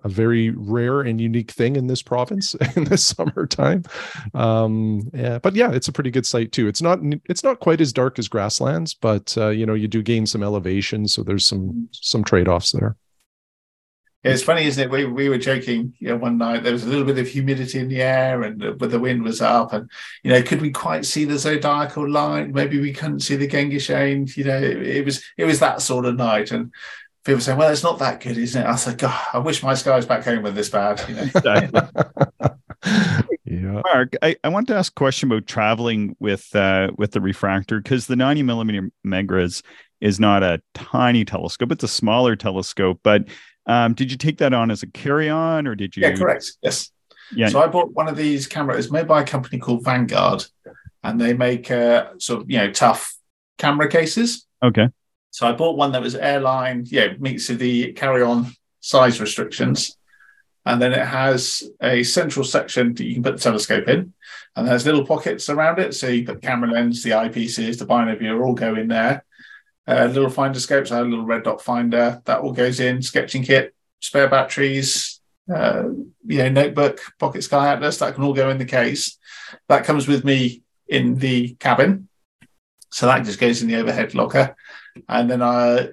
a very rare and unique thing in this province in the summertime. Um yeah but yeah it's a pretty good site too. It's not it's not quite as dark as grasslands but uh you know you do gain some elevation so there's some some trade-offs there. Yeah, it's funny, isn't it? We we were joking, you know, one night there was a little bit of humidity in the air, and uh, but the wind was up, and you know, could we quite see the zodiacal line? Maybe we couldn't see the Gegenschein. You know, it, it was it was that sort of night, and people saying, "Well, it's not that good, isn't it?" I said, "God, I wish my skies back home were this bad." You know, yeah Mark, I, I want to ask a question about traveling with uh, with the refractor because the 90 millimeter Megrez is not a tiny telescope; it's a smaller telescope. But um, did you take that on as a carry on, or did you? yeah, correct, yes. Yeah. So I bought one of these cameras made by a company called Vanguard, and they make uh, sort of you know tough camera cases. Okay. So I bought one that was airline, yeah, meets the carry-on size restrictions. And then it has a central section that you can put the telescope in. And there's little pockets around it. So you put camera lens, the eyepieces, the binoviewer all go in there. Uh, little finder scopes, I have a little red dot finder that all goes in, sketching kit, spare batteries, uh, you know, notebook, pocket sky atlas, that can all go in the case. That comes with me in the cabin. So that just goes in the overhead locker. And then I,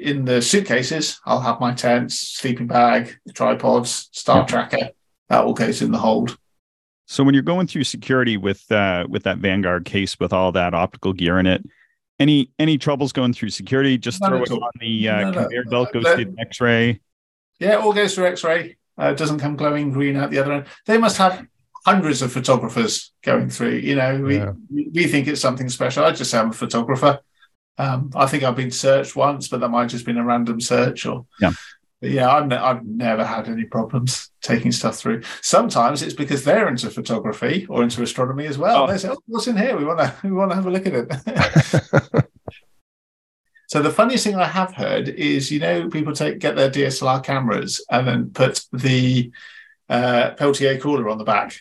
in the suitcases, I'll have my tents, sleeping bag, tripods, star tracker. That all goes in the hold. So when you're going through security with uh, with that Vanguard case with all that optical gear in it, any any troubles going through security? Just None throw it on the uh, no, conveyor belt, goes no. to X-ray. Yeah, all goes through X-ray. Uh, it doesn't come glowing green out the other end. They must have hundreds of photographers going through. You know, we yeah. we think it's something special. I just say I'm a photographer. Um, I think I've been searched once, but that might have just been a random search. Or yeah, but yeah, I've, ne- I've never had any problems taking stuff through. Sometimes it's because they're into photography or into astronomy as well. Oh. They say, "Oh, what's in here? We want to we want to have a look at it." so the funniest thing I have heard is, you know, people take get their DSLR cameras and then put the uh, Peltier cooler on the back.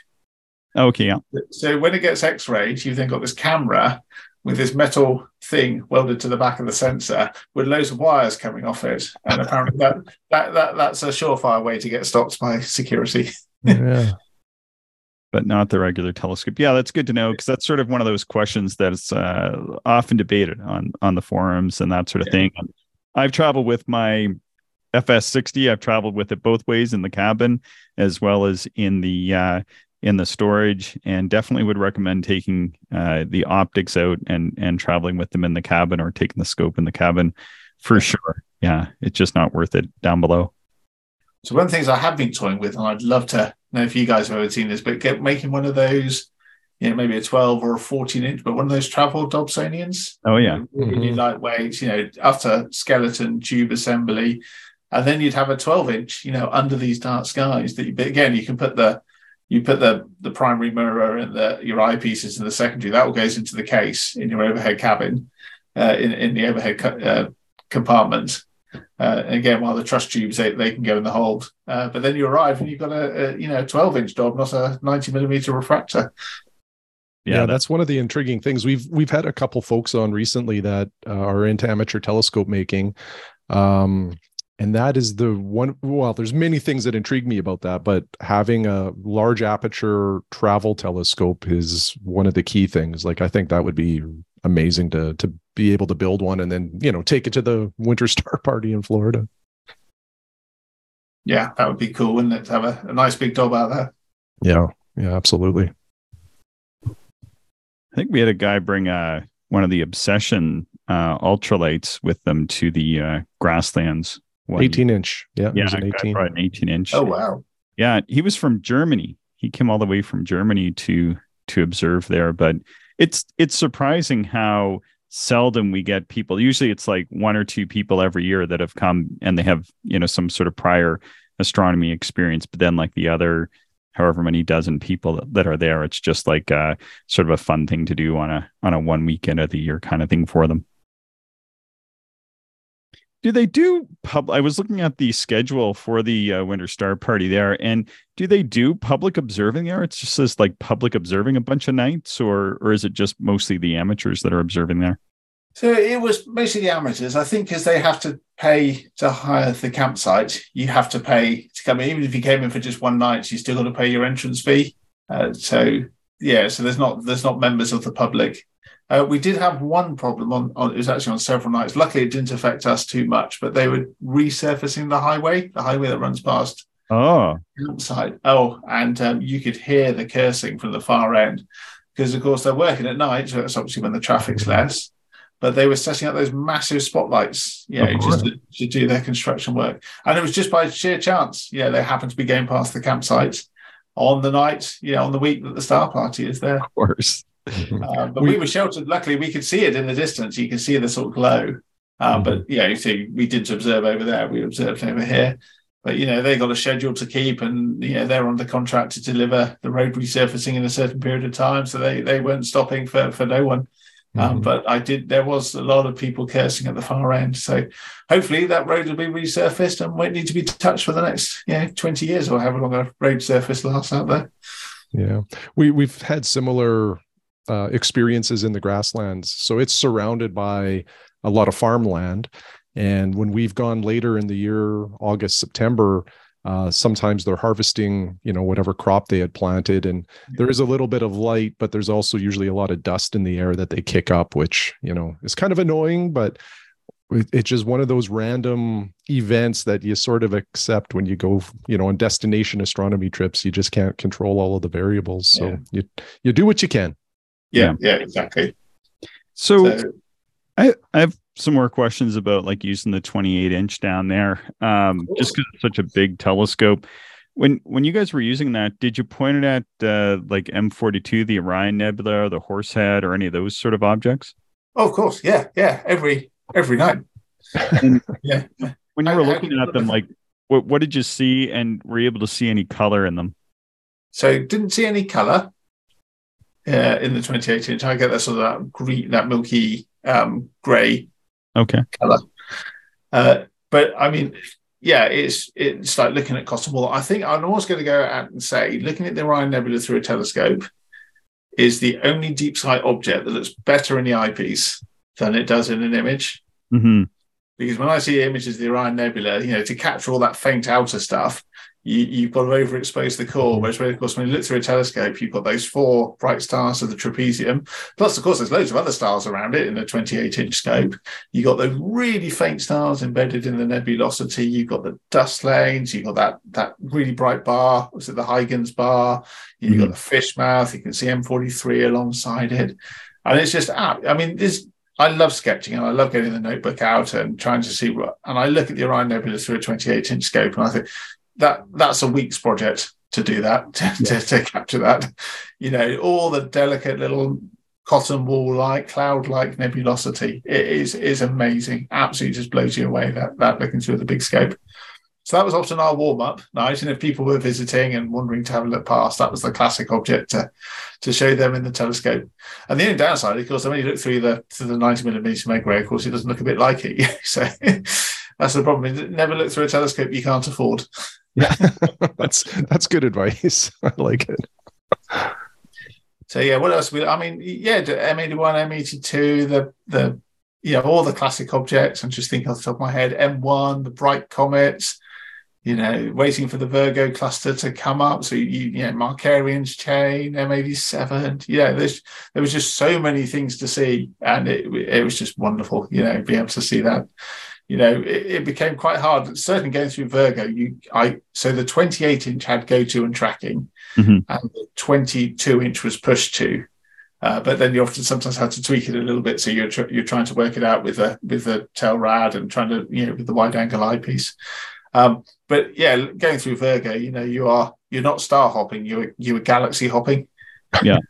Okay, yeah. So when it gets X-rayed, you've then got this camera with this metal thing welded to the back of the sensor with loads of wires coming off it. And apparently that, that, that that's a surefire way to get stopped by security. yeah. But not the regular telescope. Yeah, that's good to know because that's sort of one of those questions that's uh, often debated on on the forums and that sort of yeah. thing. I've traveled with my FS60. I've traveled with it both ways in the cabin as well as in the uh, in the storage and definitely would recommend taking uh, the optics out and and traveling with them in the cabin or taking the scope in the cabin for sure. Yeah it's just not worth it down below. So one of the things i have been toying with and i'd love to know if you guys have ever seen this but get making one of those you know maybe a 12 or a 14 inch but one of those travel dobsonians. Oh yeah. Really mm-hmm. lightweight you know utter skeleton tube assembly. And then you'd have a 12 inch you know under these dark skies that you, again you can put the you put the the primary mirror and the your eyepieces in the secondary. That all goes into the case in your overhead cabin, uh, in in the overhead co- uh, compartment. Uh, again, while the truss tubes they, they can go in the hold, uh, but then you arrive and you've got a, a you know twelve inch Dob, not a ninety millimeter refractor. Yeah, yeah, that's one of the intriguing things. We've we've had a couple folks on recently that uh, are into amateur telescope making, um, and that is the one well there's many things that intrigue me about that but having a large aperture travel telescope is one of the key things. Like i think that would be amazing to to be able to build one and then you know take it to the winter star party in florida. Yeah that would be cool wouldn't it? To have a, a nice big Dob out there. Yeah yeah absolutely. I think we had a guy bring uh one of the obsession uh ultralights with them to the uh grasslands 18 inch. Yeah. Yeah. An 18. brought an 18 inch. Oh, wow. Yeah. He was from Germany. He came all the way from Germany to, to observe there, but it's, it's surprising how seldom we get people. Usually it's like one or two people every year that have come and they have, you know, some sort of prior astronomy experience, but then like the other, however many dozen people that are there, it's just like uh, sort of a fun thing to do on a, on a one weekend of the year kind of thing for them do they do pub i was looking at the schedule for the uh, winter star party there and do they do public observing there? It's just says like public observing a bunch of nights or or is it just mostly the amateurs that are observing there? So it was mostly the amateurs. I think because they have to pay to hire the campsite you have to pay to come in. Even if you came in for just one night you still got to pay your entrance fee. Uh, so yeah so there's not there's not members of the public uh, we did have one problem on, on, it was actually on several nights. Luckily, it didn't affect us too much, but they were resurfacing the highway, the highway that runs past oh outside. Oh, and um, you could hear the cursing from the far end because, of course, they're working at night. So that's obviously when the traffic's mm-hmm. less. But they were setting up those massive spotlights, you know, just to, to, do their construction work. And it was just by sheer chance, you know, they happened to be going past the campsite on the night, you know, on the week that the star party is there. Of course. Uh, but we, we, were sheltered. Luckily, we could see it in the distance. You can see the sort of glow. Uh, mm-hmm. But yeah, you see, we didn't observe over there. We observed over here. But you know, they got a schedule to keep, and you know, they're under contract to deliver the road resurfacing in a certain period of time. So they they weren't stopping for for no one. Um, Mhm. but I did. There was a lot of people cursing at the far end. So hopefully that road will be resurfaced and won't need to be touched for the next you know, 20 years or however long a road surface lasts out there. Yeah, we we've had similar uh, experiences in the grasslands. So it's surrounded by a lot of farmland, and when we've gone later in the year, August, September, uh, sometimes they're harvesting, you know, whatever crop they had planted, and there is a little bit of light, but there's also usually a lot of dust in the air that they kick up, which you know is kind of annoying, but. It's just one of those random events that you sort of accept when you go, you know, on destination astronomy trips. You just can't control all of the variables, so Yeah. you you do what you can. Yeah, yeah, exactly. So, So, I, I have some more questions about like using the 28 inch down there. Um, course. just because it's such a big telescope. When when you guys were using that, did you point it at uh, like M42, the Orion Nebula, or the Horsehead, or any of those sort of objects? oh, of course, yeah, yeah. Every every night. Yeah. When you were I looking can at them, like what what did you see, and were you able to see any color in them? So didn't see any color uh, in the 28 inch. I get that sort of that green, that milky um, grey Okay. color. Uh, but I mean, yeah, it's it's like looking at Cotton Wall. I think I'm always going to go out and say, looking at the Orion Nebula through a telescope is the only deep sight object that looks better in the eyepiece than it does in an image. hmm Because when I see images of the Orion Nebula, you know, to capture all that faint outer stuff, you, you've got to overexpose the core. Whereas, when, of course, when you look through a telescope, you've got those four bright stars of the trapezium. Plus, of course, there's loads of other stars around it in a 28 inch scope. You've got those really faint stars embedded in the nebulosity. You've got the dust lanes. You've got that, that really bright bar. Was it the Huygens bar? You've got mm-hmm. the fish mouth. You can see M43 alongside it. And it's just, I mean, this I love sketching and I love getting the notebook out and trying to see what. And I look at the Orion Nebula through a 28 inch scope and I think that that's a week's project to do that, to, to, to capture that. You know, all the delicate little cotton wool like, cloud like nebulosity. It is is amazing. Absolutely just blows you away that, that looking through the big scope. So that was often our warm up night. And if people were visiting and wondering to have a look past, that was the classic object to, to show them in the telescope. And the only downside, of course, when you look through the through the 90 millimeter Megrez, of course, it doesn't look a bit like it. so that's the problem. Never look through a telescope you can't afford. Yeah, that's that's good advice. I like it. So yeah, what else? We, I mean, yeah, M81, M82, the the you know all the classic objects. I'm just thinking off the top of my head. M1, the bright comets. You know, waiting for the Virgo cluster to come up. So you, you know, Markarian's chain, M87. Yeah, there's there was just so many things to see, and it it was just wonderful. You know, being able to see that. You know, it, it became quite hard. Certainly going through Virgo, you I so the 28 inch had go to and tracking Mhm. and the 22 inch was pushed to. Uh, but then you often sometimes have to tweak it a little bit, so you're tr- you're trying to work it out with a with the Telrad and trying to you know with the wide angle eyepiece. Um, but yeah, going through Virgo, you know you are you're not star hopping, you're you're galaxy hopping. Yeah.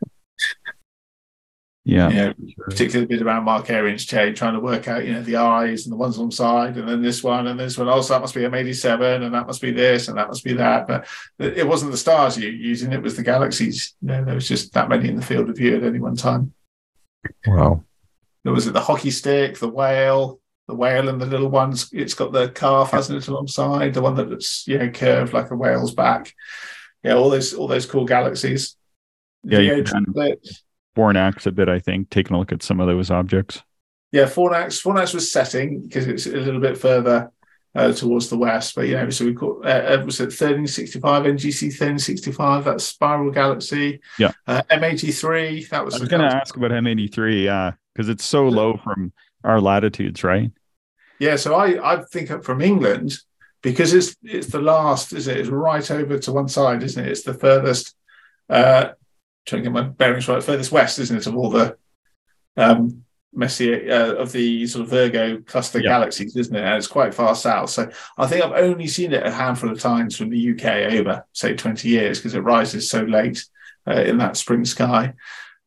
You know, particularly a bit around Markarian's chain, trying to work out you know the eyes and the ones alongside, and then this one and this one. Oh, also, that must be M87, and that must be this, and that must be that. But it wasn't the stars you using; it was the galaxies. You know, there was just that many in the field of view at any one time. Wow. There was it the hockey stick, the whale, the whale and the little ones. It's got the calf, hasn't it, alongside the one that's you know curved like a whale's back. Yeah, all those all those cool galaxies. Yeah, you Geo can kind of- triplet. Fornax a bit, I think, taking a look at some of those objects. Yeah, Fornax. Fornax was setting because it's a little bit further uh, towards the west. But you know, so we caught uh, was it 1365 NGC 1365? That's Spiral Galaxy. Yeah. Uh, M83. That was. I was going to ask about M83, yeah, because it's so low from our latitudes, right? Yeah, so I I think from England because it's it's the last, is it? It's right over to one side, isn't it? It's the furthest. Uh, trying to get my bearings right, furthest west, isn't it, of all the um Messier uh, of the sort of Virgo cluster Yeah. galaxies, isn't it? And it's quite far south. So I think I've only seen it a handful of times from the UK over, say, 20 years, because it rises so late uh, in that spring sky.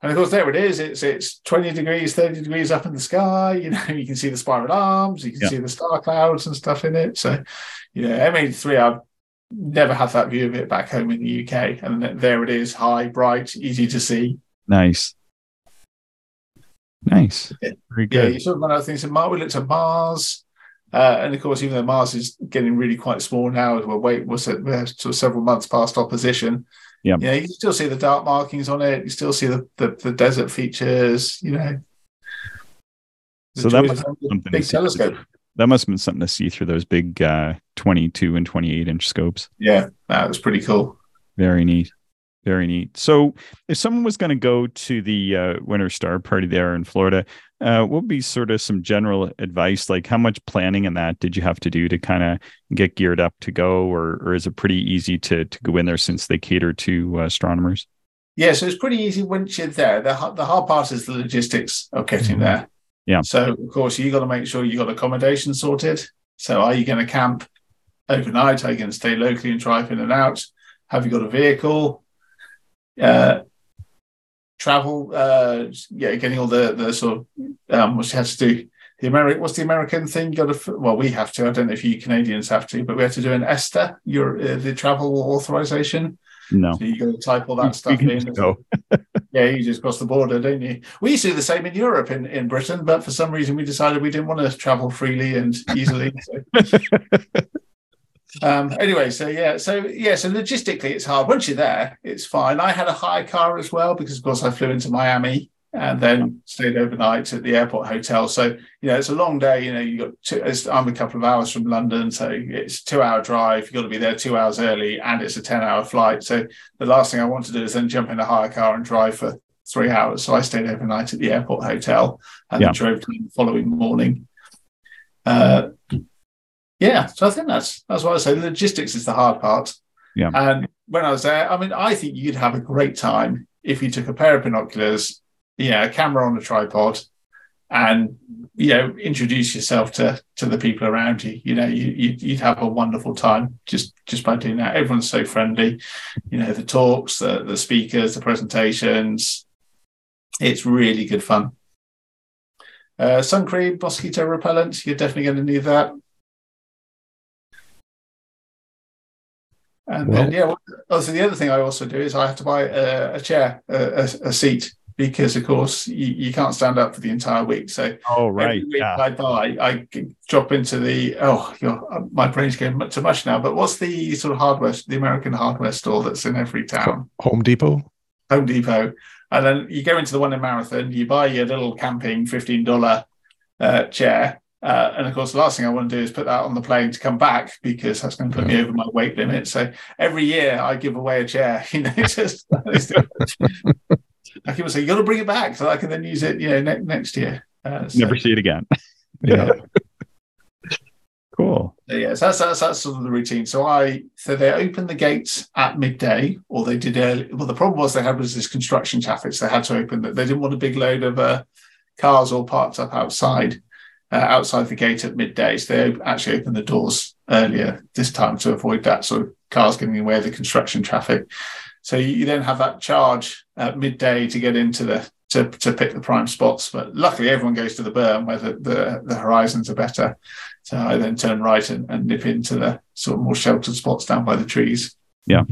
And of course, there it is. It's it's 20 degrees, 30 degrees up in the sky. You know, you can see the spiral arms, you can Yeah. see the star clouds and stuff in it. So, you know, M83, I've never had that view of it back home in the UK. And there it is, high, bright, easy to see. Nice. Nice. Yeah. Very Yeah, good. you sort of run out of things. And Mars, we looked at Mars. Uh, and of course, even though Mars is getting really quite small now, we're wait, we're, se- we're sort of several months past opposition. Yeah. Yeah, you still see the dark markings on it. You still see the, the, the desert features, you know. So that was something big telescope. That must have been something to see through those big uh, 22 and 28 inch scopes. Yeah, that was pretty cool. Very neat. Very neat. So, if someone was going to go to the uh, Winter Star Party there in Florida, uh, what would be sort of some general advice? Like, how much planning in that did you have to do to kind of get geared up to go, or or is it pretty easy to to go in there since they cater to uh, astronomers? Yeah, so it's pretty easy once you're there. The, the hard part is the logistics of getting Mhm. there. Yeah. So, of course, you got to make sure you got accommodation sorted. So, are you going to camp overnight? Are you going to stay locally and drive in and out? Have you got a vehicle? Uh, travel, uh, yeah, getting all the the sort of um, what you have to do. The American, what's the American thing? Got to, well, we have to. I don't know if you Canadians have to, but we have to do an ESTA, your uh, the travel authorization. No. So you got to type all You- that stuff you in. go. Yeah, you just cross the border, don't you? We used to do the same in Europe, in, in Britain, but for some reason we decided we didn't want to travel freely and easily. So. um, anyway, so yeah, so yeah, so logistically it's hard. Once you're there, it's fine. I had a hire car as well because, of course, I flew into Miami and then stayed overnight at the airport hotel. So you know, it's a long day. You know, you got two, I'm a couple of hours from London, so it's a two-hour drive. You've got to be there two hours early, and it's a ten-hour flight. So the last thing I want to do is then jump in a hire car and drive for three hours. So I stayed overnight at the airport hotel and Yeah. drove to the following morning. Uh, yeah, so I think that's that's what I say. Logistics is the hard part. Yeah. And when I was there, I mean, I think you'd have a great time if you took a pair of binoculars, yeah, a camera on a tripod, and you know, introduce yourself to to the people around you. You know, you you'd, have a wonderful time just just by doing that. Everyone's so friendly. You know, the talks, the the speakers, the presentations. It's really good fun. Uh, sun cream, mosquito repellent. You're definitely going to need that. And then, yeah, also the other thing I also do is I have to buy a, a chair, a, a, a seat, because of course you, you can't stand up for the entire week. So Oh, right. every week Yeah. I buy, I drop into the oh, my brain's going much too much now. But what's the sort of hardware, the American hardware store that's in every town? Home Depot. Home Depot, and then you go into the one in Marathon, you buy your little camping fifteen dollar uh, chair, uh, and of course the last thing I want to do is put that on the plane to come back because that's going to put me over my weight limit. So every year I give away a chair, you know, just I keep saying you got to bring it back so I can then use it, you know, ne- next year. Uh, so- Never see it again. Yeah. Cool. So, yes, that's, that's that's sort of the routine. So I so they opened the gates at midday, or they did early. Well, the problem was they had was this construction traffic, so they had to open that. They didn't want a big load of uh, cars all parked up outside uh, outside the gate at midday. So they actually opened the doors earlier this time to avoid that sort of cars getting in the way of the construction traffic. So you, you then have that charge at midday to get into the to, to pick the prime spots. But luckily, everyone goes to the berm where the, the, the horizons are better. So I then turn right and, and nip into the sort of more sheltered spots down by the trees. Yeah.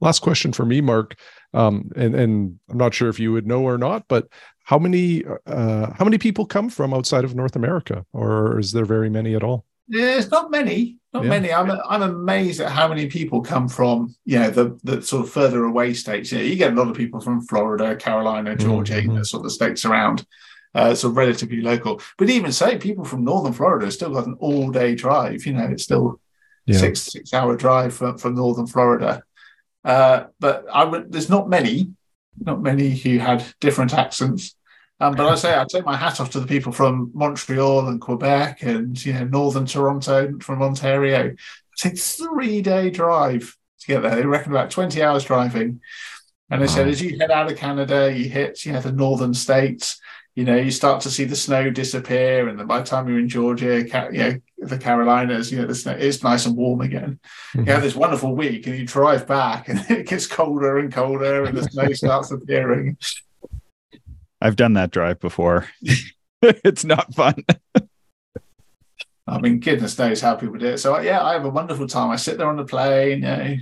Last question for me, Mark. Um, and and I'm not sure if you would know or not, but how many uh, how many people come from outside of North America, or is there very many at all? There's not many, not Yeah. many. I'm I'm amazed at how many people come from you know the the sort of further away states. You, know, you get a lot of people from Florida, Carolina, Georgia, you know, sort of states around. Uh, sort of relatively local, but even say people from northern Florida still got an all-day drive. You know, it's still Yeah. six six hour drive from, from northern Florida. Uh, but I would there's not many, not many who had different accents. Um, but I say I take my hat off to the people from Montreal and Quebec and you know northern Toronto from Ontario. It's a three day drive to get there. They reckon about twenty hours driving. And they said as you head out of Canada, you hit you know the northern states. You know, you start to see the snow disappear, and then by the time you're in Georgia, you know the Carolinas, you know the snow it's nice and warm again you have this wonderful week and you drive back and it gets colder and colder and the snow starts appearing. I've done that drive before. it's not fun. I mean, goodness knows how people do it. So yeah, I have a wonderful time. I sit there on the plane, you know,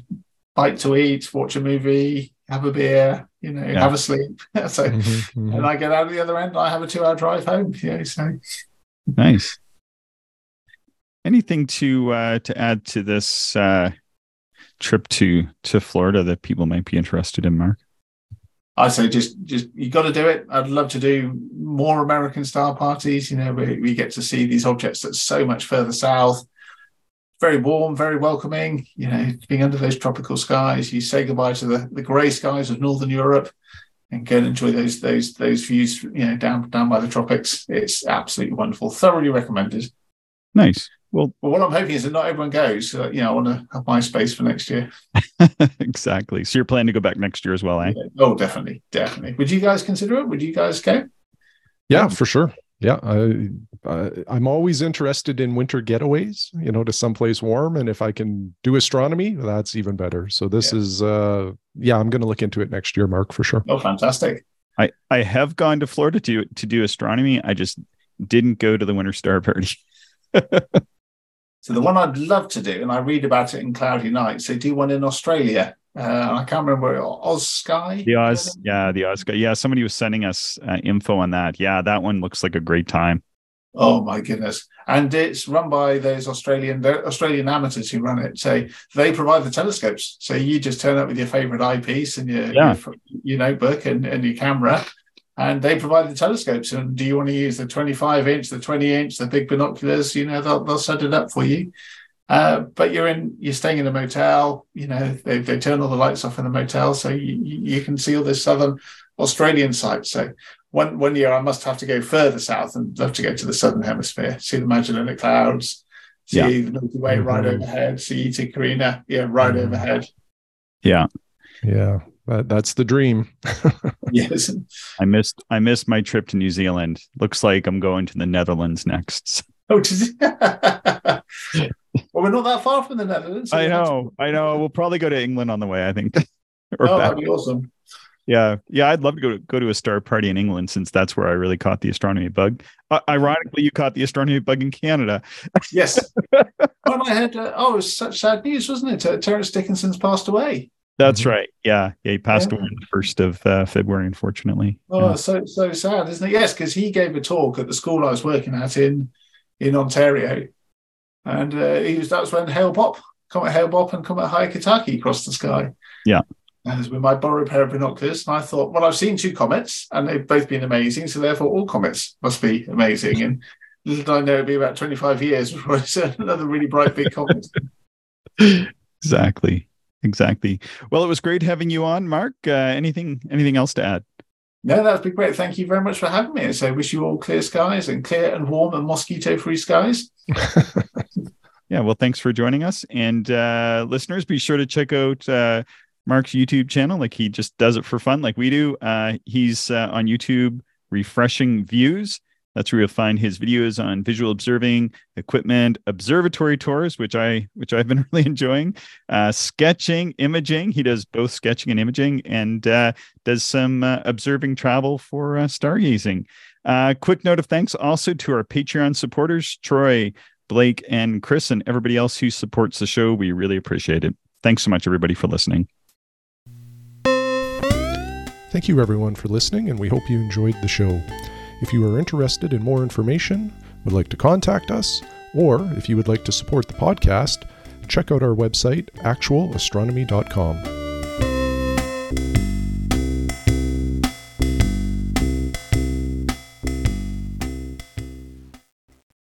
bite to eat, watch a movie, have a beer, you know, Yeah. have a sleep. so, Mhm, mhm. and I get out of the other end. I have a two-hour drive home. Yeah, so Nice. Anything to uh, to add to this uh, trip to to Florida that people might be interested in, Mark? I say just just you got to do it. I'd love to do more American style parties. You know, we, we get to see these objects that's so much further south. Very warm, very welcoming. You know, being under those tropical skies, you say goodbye to the, the grey skies of northern Europe, and go and enjoy those those those views. You know, down down by the tropics. It's absolutely wonderful. Thoroughly recommended. Nice. Well, But what I'm hoping is that not everyone goes. So, you know, I want to have my space for next year. exactly. So you're planning to go back next year as well, eh? Oh, definitely, definitely. Would you guys consider it? Would you guys go? Yeah, for sure. Yeah, I, I, I'm always interested in winter getaways. You know, to someplace warm, and if I can do astronomy, that's even better. So this Yeah. is, uh, yeah, I'm going to look into it next year, Mark, for sure. Oh, fantastic. I I have gone to Florida to to do astronomy. I just didn't go to the Winter Star Party. So the one I'd love to do, and I read about it in Cloudy Nights, they do one in Australia. Uh, I can't remember Oz Sky. The Oz, yeah, the Oz. Sky. Yeah, somebody was sending us uh, info on that. Yeah, that one looks like a great time. Oh my goodness! And it's run by those Australian Australian amateurs who run it. So they provide the telescopes. So you just turn up with your favorite eyepiece and your Yeah. your, your notebook and, and your camera, and they provide the telescopes. And do you want to use the 25 inch, the 20 inch, the big binoculars? You know they'll they'll set it up for you. Uh, but you're in you're staying in a motel. You know they they turn all the lights off in the motel, so you you you can see all this southern Australian sites. So one one year I must have to go further south and love to go to the southern hemisphere, see the Magellanic Clouds, see Yeah. the Milky Way right Mhm. overhead, see Eta Carina, yeah, right Mhm. overhead. Yeah, Yeah, that, that's the dream. Yes. I missed I missed my trip to New Zealand. Looks like I'm going to the Netherlands next. Oh, does well, we're not that far from the Netherlands. so I we'll to- know, I know. We'll probably go to England on the way. I think. or Oh, back. that'd be awesome. Yeah, yeah. I'd love to go to go to a star party in England since that's where I really caught the astronomy bug. Uh, ironically, you caught the astronomy bug in Canada. Yes. when I heard, uh, oh, it was such sad news, wasn't it? Ter- Terence Dickinson's passed away. That's Mhm. right. Yeah, yeah. He passed Yeah. away on the first of uh, February, unfortunately. Oh, Yeah. so so sad, isn't it? Yes, because he gave a talk at the school I was working at in in Ontario, and uh, he was that was when Hale Bopp, Comet Hale Bopp, and Comet Hyakutake crossed the sky. Yeah. And it was with my borrowed pair of binoculars, and I thought, well, I've seen two comets, and they've both been amazing, so therefore all comets must be amazing. And little did I know it'd be about twenty five years before I saw another really bright big comet. Exactly. Exactly. Well, it was great having you on, Mark. Uh, anything anything else to add? No, that's been great. Thank you very much for having me. So, I wish you all clear skies and clear and warm and mosquito free skies. Yeah, well, thanks for joining us. And uh, listeners, be sure to check out uh, Mark's YouTube channel. Like he just does it for fun, like we do. Uh, he's uh, on YouTube, Refreshing Views. That's where you'll find his videos on visual observing, equipment, observatory tours, which I which I've been really enjoying. Uh, sketching, imaging. He does both sketching and imaging, and uh, does some uh, observing travel for uh, stargazing. Uh, quick note of thanks also to our Patreon supporters, Troy, Blake, and Chris, and everybody else who supports the show. We really appreciate it. Thanks so much, everybody, for listening. Thank you, everyone, for listening, and we hope you enjoyed the show. If you are interested in more information, would like to contact us, or if you would like to support the podcast, check out our website, actualastronomy.com.